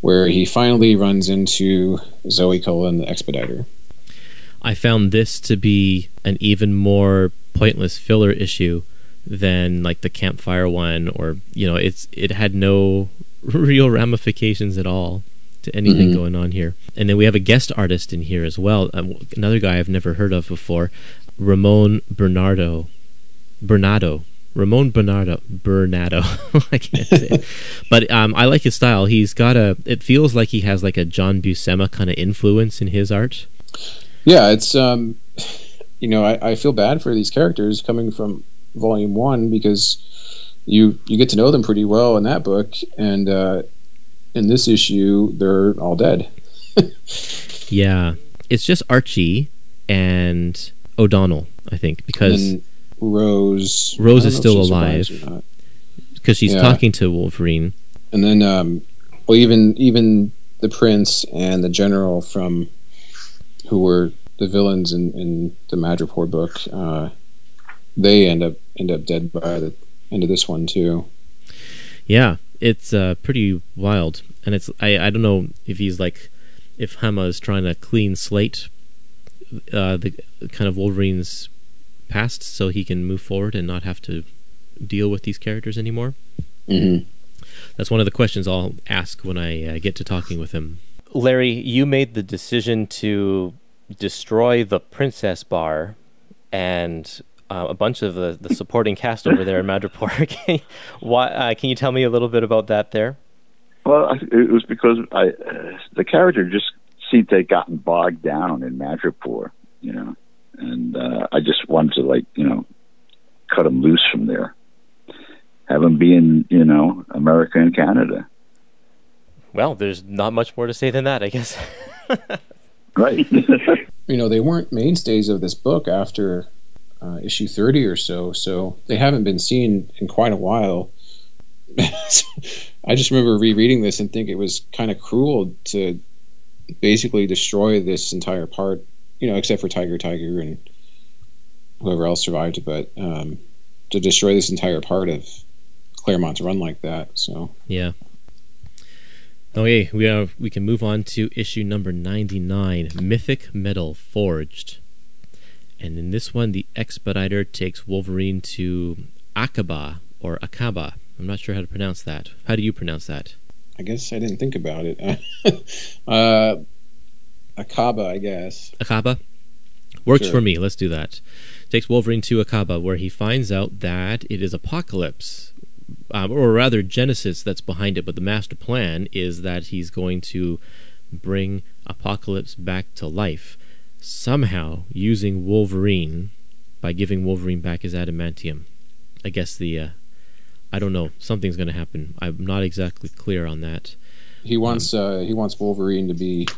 where he finally runs into Zoe Cullen, the Expediter. I found this to be an even more pointless filler issue than like the campfire one or you know it's it had no real ramifications at all to anything Mhm. going on here and then we have a guest artist in here as well um, another guy i've never heard of before ramon bernardo bernardo ramon bernardo bernardo i can't say it. but um, i like his style he's got a it feels like he has like a john buscema kind of influence in his art Yeah, it's um, you know, I, I feel bad for these characters coming from Volume One because you you get to know them pretty well in that book, and uh, in this issue they're all dead. Yeah, it's just Archie and O'Donnell, I think, because and Rose Rose is don't know if still alive. survives or not. because she's Yeah. talking to Wolverine. And then, um, well, even even the prince and the general from who were the villains in, in the Madripoor book, uh, they end up end up dead by the end of this one too. Yeah, it's uh, pretty wild, and it's I I don't know if he's like if Hama is trying to clean slate uh, the kind of Wolverine's past so he can move forward and not have to deal with these characters anymore. Mm-hmm. That's one of the questions I'll ask when I uh, get to talking with him. Larry, you made the decision to destroy the Princess Bar and uh, a bunch of the, the supporting cast over there in Madripoor. can, why, uh, can you tell me a little bit about that there? Well, it was because I, uh, the character just seemed to have gotten bogged down in Madripoor, you know, and uh, I just wanted to like, you know, cut him loose from there, have him be in, you know, America and Canada. Well, there's not much more to say than that, I guess. right. you know, they weren't mainstays of this book after uh, issue 30 or so, so they haven't been seen in quite a while. I just remember rereading this and think it was kind of cruel to basically destroy this entire part, you know, except for Tiger Tiger and whoever else survived, but um, to destroy this entire part of Claremont's run like that. So yeah. Okay, we have we can move on to issue number ninety nine, Mythic Metal Forged. And in this one, the Expediter takes Wolverine to Akkaba or Akkaba. I'm not sure how to pronounce that. How do you pronounce that? I guess I didn't think about it. uh, Akkaba, I guess. Akkaba? Works sure. for me. Let's do that. Takes Wolverine to Akkaba, where he finds out that it is Apocalypse, uh, or rather Genesis, that's behind it. But the master plan is that he's going to bring Apocalypse back to life somehow using Wolverine by giving Wolverine back his adamantium. I guess the uh, I don't know something's going to happen. I'm not exactly clear on that. He wants um, uh, he wants Wolverine to be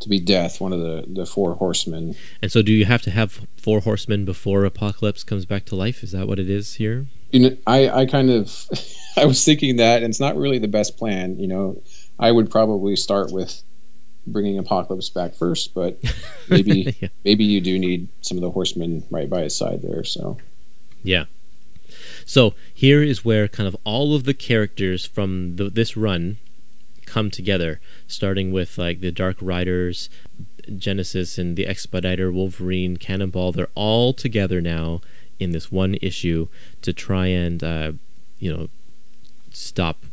to be Death, one of the the four horsemen. And so, do you have to have four horsemen before Apocalypse comes back to life? Is that what it is here? You know, I I kind of I was thinking that, and it's not really the best plan. You know, I would probably start with bringing Apocalypse back first, but maybe yeah. maybe you do need some of the horsemen right by his side there. So yeah. So here is where kind of all of the characters from the, this run come together, starting with like the Dark Riders, Genesis, and the Expediter, Wolverine, Cannonball. They're all together now in this one issue to try and uh, you know stop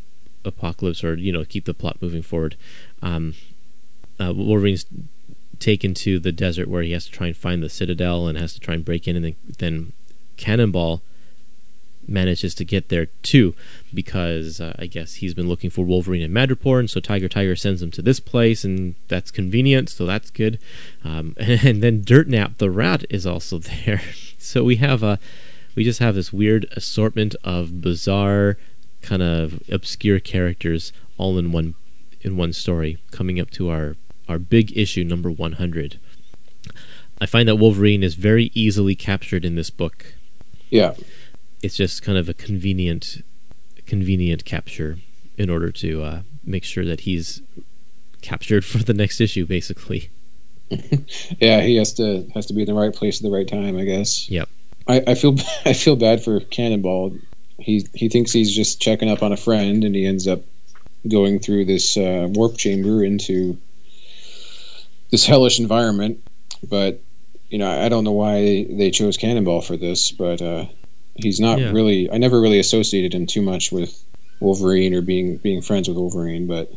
Apocalypse or you know keep the plot moving forward. Um, uh, Wolverine's taken to the desert where he has to try and find the citadel and has to try and break in, and then, then Cannonball manages to get there too because uh, I guess he's been looking for Wolverine in Madripoor, and so Tiger Tiger sends him to this place, and that's convenient, so that's good. Um, and, and, then Dirtnap the rat is also there, so we have a we just have this weird assortment of bizarre kind of obscure characters all in one in one story coming up to our our big issue number 100. I find that Wolverine is very easily captured in this book. Yeah. It's just kind of a convenient convenient capture in order to uh, make sure that he's captured for the next issue basically. yeah, he has to has to be in the right place at the right time, I guess. Yep. I, I feel I feel bad for Cannonball. He he thinks he's just checking up on a friend, and he ends up going through this uh, warp chamber into this hellish environment. But you know, I don't know why they chose Cannonball for this, but uh, he's not yeah. really. I never really associated him too much with Wolverine or being being friends with Wolverine, but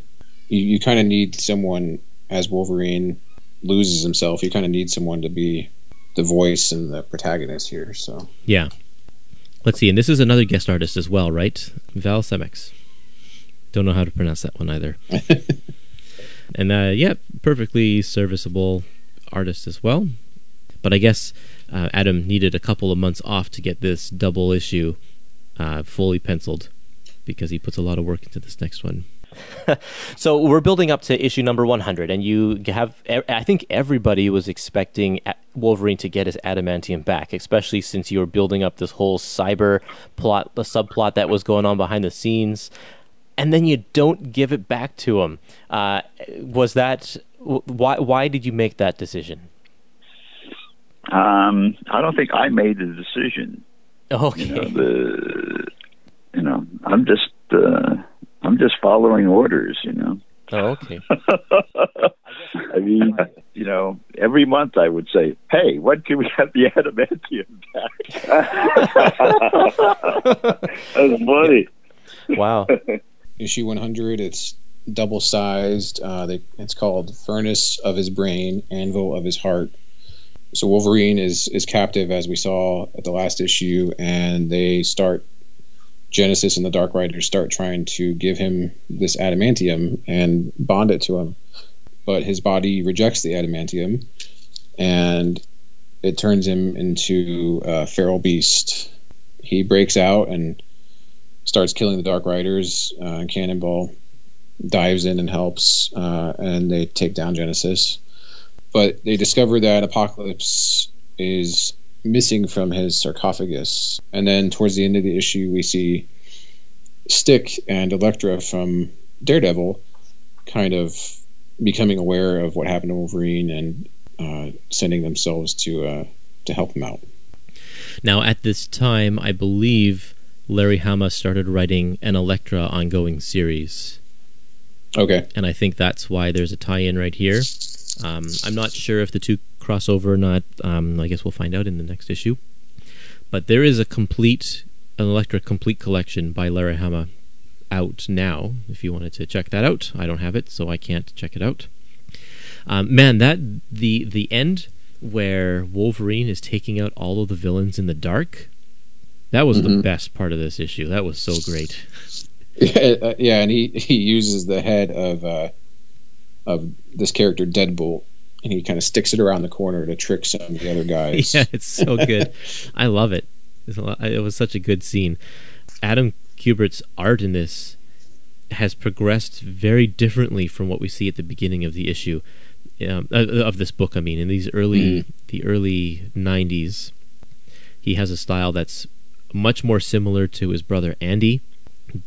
you, you kind of need someone as Wolverine loses himself. You kind of need someone to be the voice and the protagonist here. So yeah, let's see. And this is another guest artist as well, right? Val Semeiks. Don't know how to pronounce that one either. and uh, yeah, perfectly serviceable artist as well. But I guess uh, Adam needed a couple of months off to get this double issue uh, fully penciled because he puts a lot of work into this next one. so we're building up to issue number 100 and you have i think everybody was expecting wolverine to get his adamantium back especially since you were building up this whole cyber plot the subplot that was going on behind the scenes and then you don't give it back to him. Uh, was that why? Why did you make that decision? Um, I don't think I made the decision. Okay. You know, the, you know I'm just uh, I'm just following orders. You know. Oh, okay. I mean, you know, every month I would say, "Hey, when can we have the adamantium back?" That's funny. Wow issue 100. It's double sized. Uh, it's called Furnace of His Brain, Anvil of His Heart. So Wolverine is is captive, as we saw at the last issue, and they start. Genesis and the Dark Riders start trying to give him this adamantium and bond it to him, but his body rejects the adamantium, and it turns him into a feral beast. He breaks out and starts killing the Dark Riders. Uh, Cannonball dives in and helps, uh, and they take down Genesis. But they discover that Apocalypse is missing from his sarcophagus. And then towards the end of the issue, we see Stick and Elektra from Daredevil kind of becoming aware of what happened to Wolverine and uh, sending themselves to uh, to help him out. Now, at this time, I believe Larry Hama started writing an Elektra ongoing series. Okay. And I think that's why there's a tie in right here. Um, I'm not sure if the two cross over or not. Um, I guess we'll find out in the next issue. But there is a complete, an Elektra complete collection by Larry Hama out now. If you wanted to check that out, I don't have it, so I can't check it out. Um, man, that the the end where Wolverine is taking out all of the villains in the dark. That was Mhm. the best part of this issue. That was so great. Yeah, uh, yeah, and he he uses the head of uh, of this character Deadbolt, and he kind of sticks it around the corner to trick some of the other guys. yeah, it's so good. I love it. It's a lot- It was such a good scene. Adam Kubert's art in this has progressed very differently from what we see at the beginning of the issue um, of this book. I mean, in these early the early '90s, he has a style that's much more similar to his brother Andy,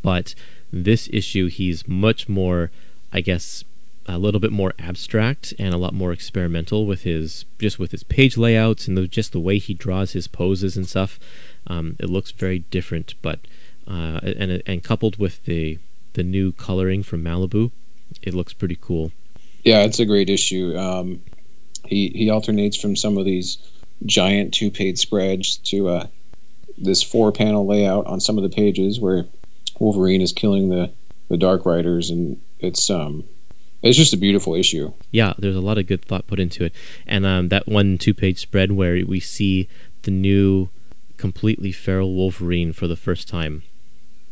but this issue he's much more, I guess, a little bit more abstract and a lot more experimental with his just with his page layouts and the, just the way he draws his poses and stuff. Um, it looks very different, but uh, and and coupled with the the new coloring from Malibu, it looks pretty cool. Yeah, it's a great issue. Um, he he alternates from some of these giant two page spreads to uh, this four panel layout on some of the pages where Wolverine is killing the the Dark Riders, and it's um it's just a beautiful issue. Yeah, there's a lot of good thought put into it, and um, that one two-page spread where we see the new, completely feral Wolverine for the first time.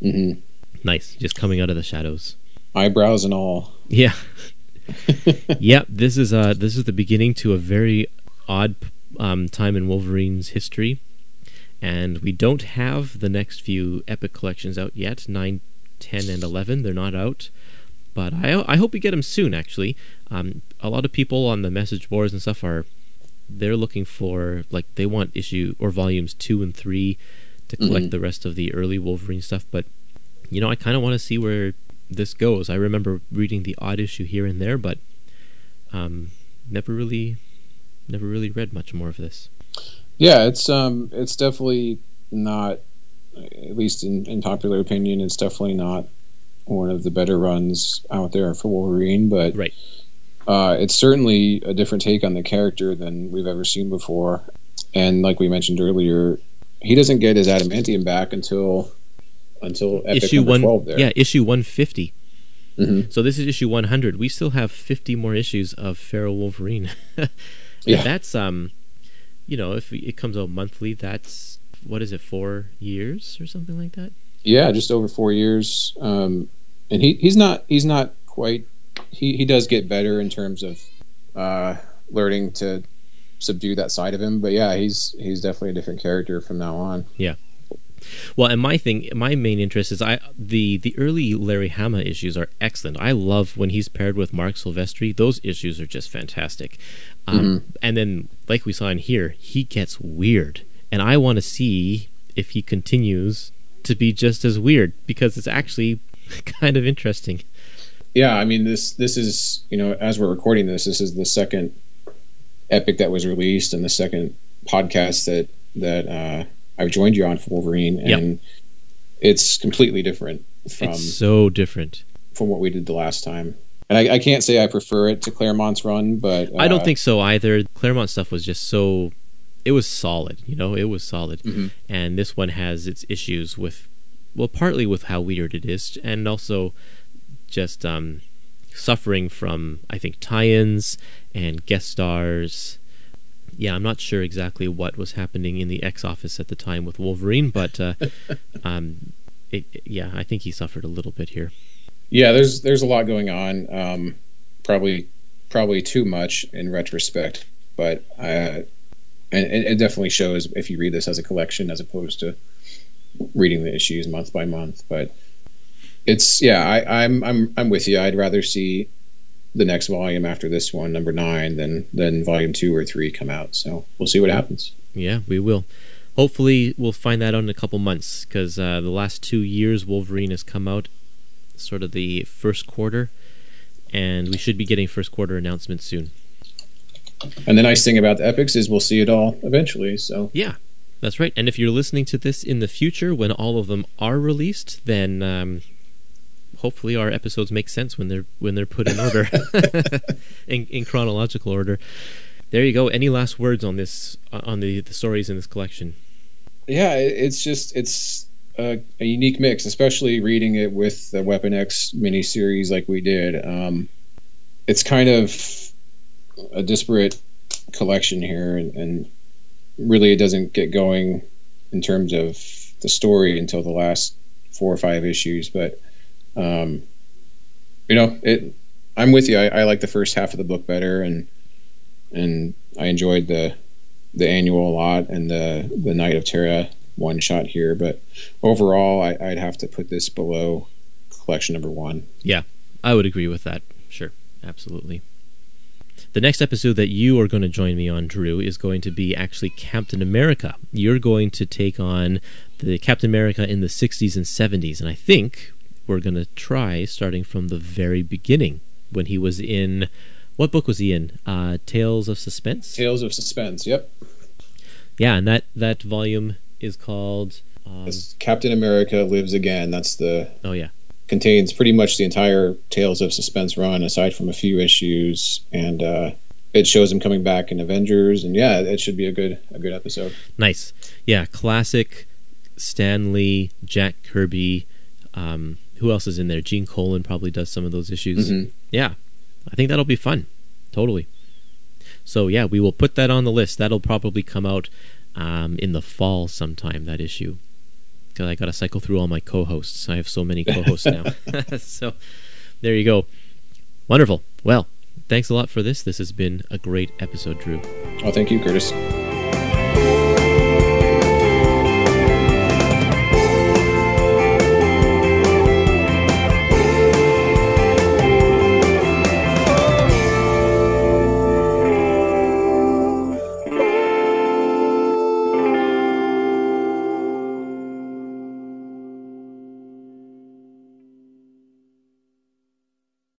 Mm-hmm. Nice, just coming out of the shadows. Eyebrows and all. Yeah, yep. This is uh this is the beginning to a very odd um, time in Wolverine's history, and we don't have the next few epic collections out yet. Nine, ten, and eleven. They're not out, but I I hope we get them soon. Actually, um, a lot of people on the message boards and stuff are they're looking for like they want issue or volumes two and three to collect Mhm. the rest of the early Wolverine stuff, but you know I kind of want to see where this goes. I remember reading the odd issue here and there, but um, never really, never really read much more of this. Yeah, it's um it's definitely not at least in, in popular opinion, it's definitely not one of the better runs out there for Wolverine, but Right. uh, it's certainly a different take on the character than we've ever seen before. And like we mentioned earlier, he doesn't get his adamantium back until until epic issue one, yeah, issue one fifty. Mhm. So this is issue one hundred. We still have fifty more issues of Feral Wolverine. And Yeah. that's um, you know, if it comes out monthly, that's what is it, four years or something like that? yeah, just over four years. Um, and he, he's not he's not quite he, he does get better in terms of uh, learning to subdue that side of him. But yeah, he's he's definitely a different character from now on. Well, and my thing, my main interest is I the the early Larry Hama issues are excellent. I love when he's paired with Marc Silvestri. Those issues are just fantastic. Um, And then, like we saw in here, he gets weird, and I want to see if he continues to be just as weird because it's actually kind of interesting. Yeah, I mean this this is you know as we're recording this, this is the second epic that was released and the second podcast that that uh, I've joined you on Wolverine, Yep. and it's completely different from it's so different. from what we did the last time. And I, I can't say I prefer it to Claremont's run, but I don't uh, think so either. Claremont stuff was just so it was solid, you know, it was solid. Mhm. And this one has its issues with well, partly with how weird it is and also just um suffering from I think tie-ins and guest stars. Yeah, I'm not sure exactly what was happening in the X office at the time with Wolverine, but uh, um, it, yeah, I think he suffered a little bit here. Yeah, there's there's a lot going on. Um, probably probably too much in retrospect, but uh, and, and it definitely shows if you read this as a collection as opposed to reading the issues month by month. But it's yeah, I, I'm I'm I'm with you. I'd rather see the next volume after this one, number nine, then then volume two or three come out. So we'll see what happens. Yeah, we will. Hopefully, we'll find that out in a couple months because uh, the last two years Wolverine has come out sort of the first quarter, and we should be getting first quarter announcements soon. And the nice thing about the epics is we'll see it all eventually. So yeah, that's right. And if you're listening to this in the future when all of them are released, then um, hopefully our episodes make sense when they're when they're put in order, in, in chronological order. There you go. Any last words on this uh, on the, the stories in this collection? Yeah, it's just it's a, a, unique mix, especially reading it with the Weapon X miniseries like we did. Um, it's kind of a disparate collection here, and, and, really it doesn't get going in terms of the story until the last four or five issues. But um, you know, it. I'm with you. I, I, like the first half of the book better, and and I enjoyed the the annual a lot and the the Knight of Terra one shot here. But overall, I, I'd have to put this below collection number one. Yeah, I would agree with that. Sure, absolutely. The next episode that you are going to join me on, Drew, is going to be actually Captain America. You're going to take on the Captain America in the 60s and 70s, and I think we're going to try starting from the very beginning when he was in. What book was he in? Uh, Tales of Suspense. Tales of Suspense. Yep. Yeah, and that that volume is called um, Captain America Lives Again. That's the. Oh yeah contains pretty much the entire Tales of Suspense run, aside from a few issues, and uh, it shows him coming back in Avengers, and yeah, it should be a good a good episode. Nice, yeah, classic Stan Lee, Jack Kirby. Um, who else is in there? Gene Colan probably does some of those issues. Mm-hmm. Yeah, I think that'll be fun. Totally. So yeah, we will put that on the list. That'll probably come out um, in the fall sometime. That issue because I got to cycle through all my co-hosts. I have so many co-hosts now. so there you go. Wonderful. Well, thanks a lot for this. This has been a great episode, Drew. Oh, thank you, Kurtis.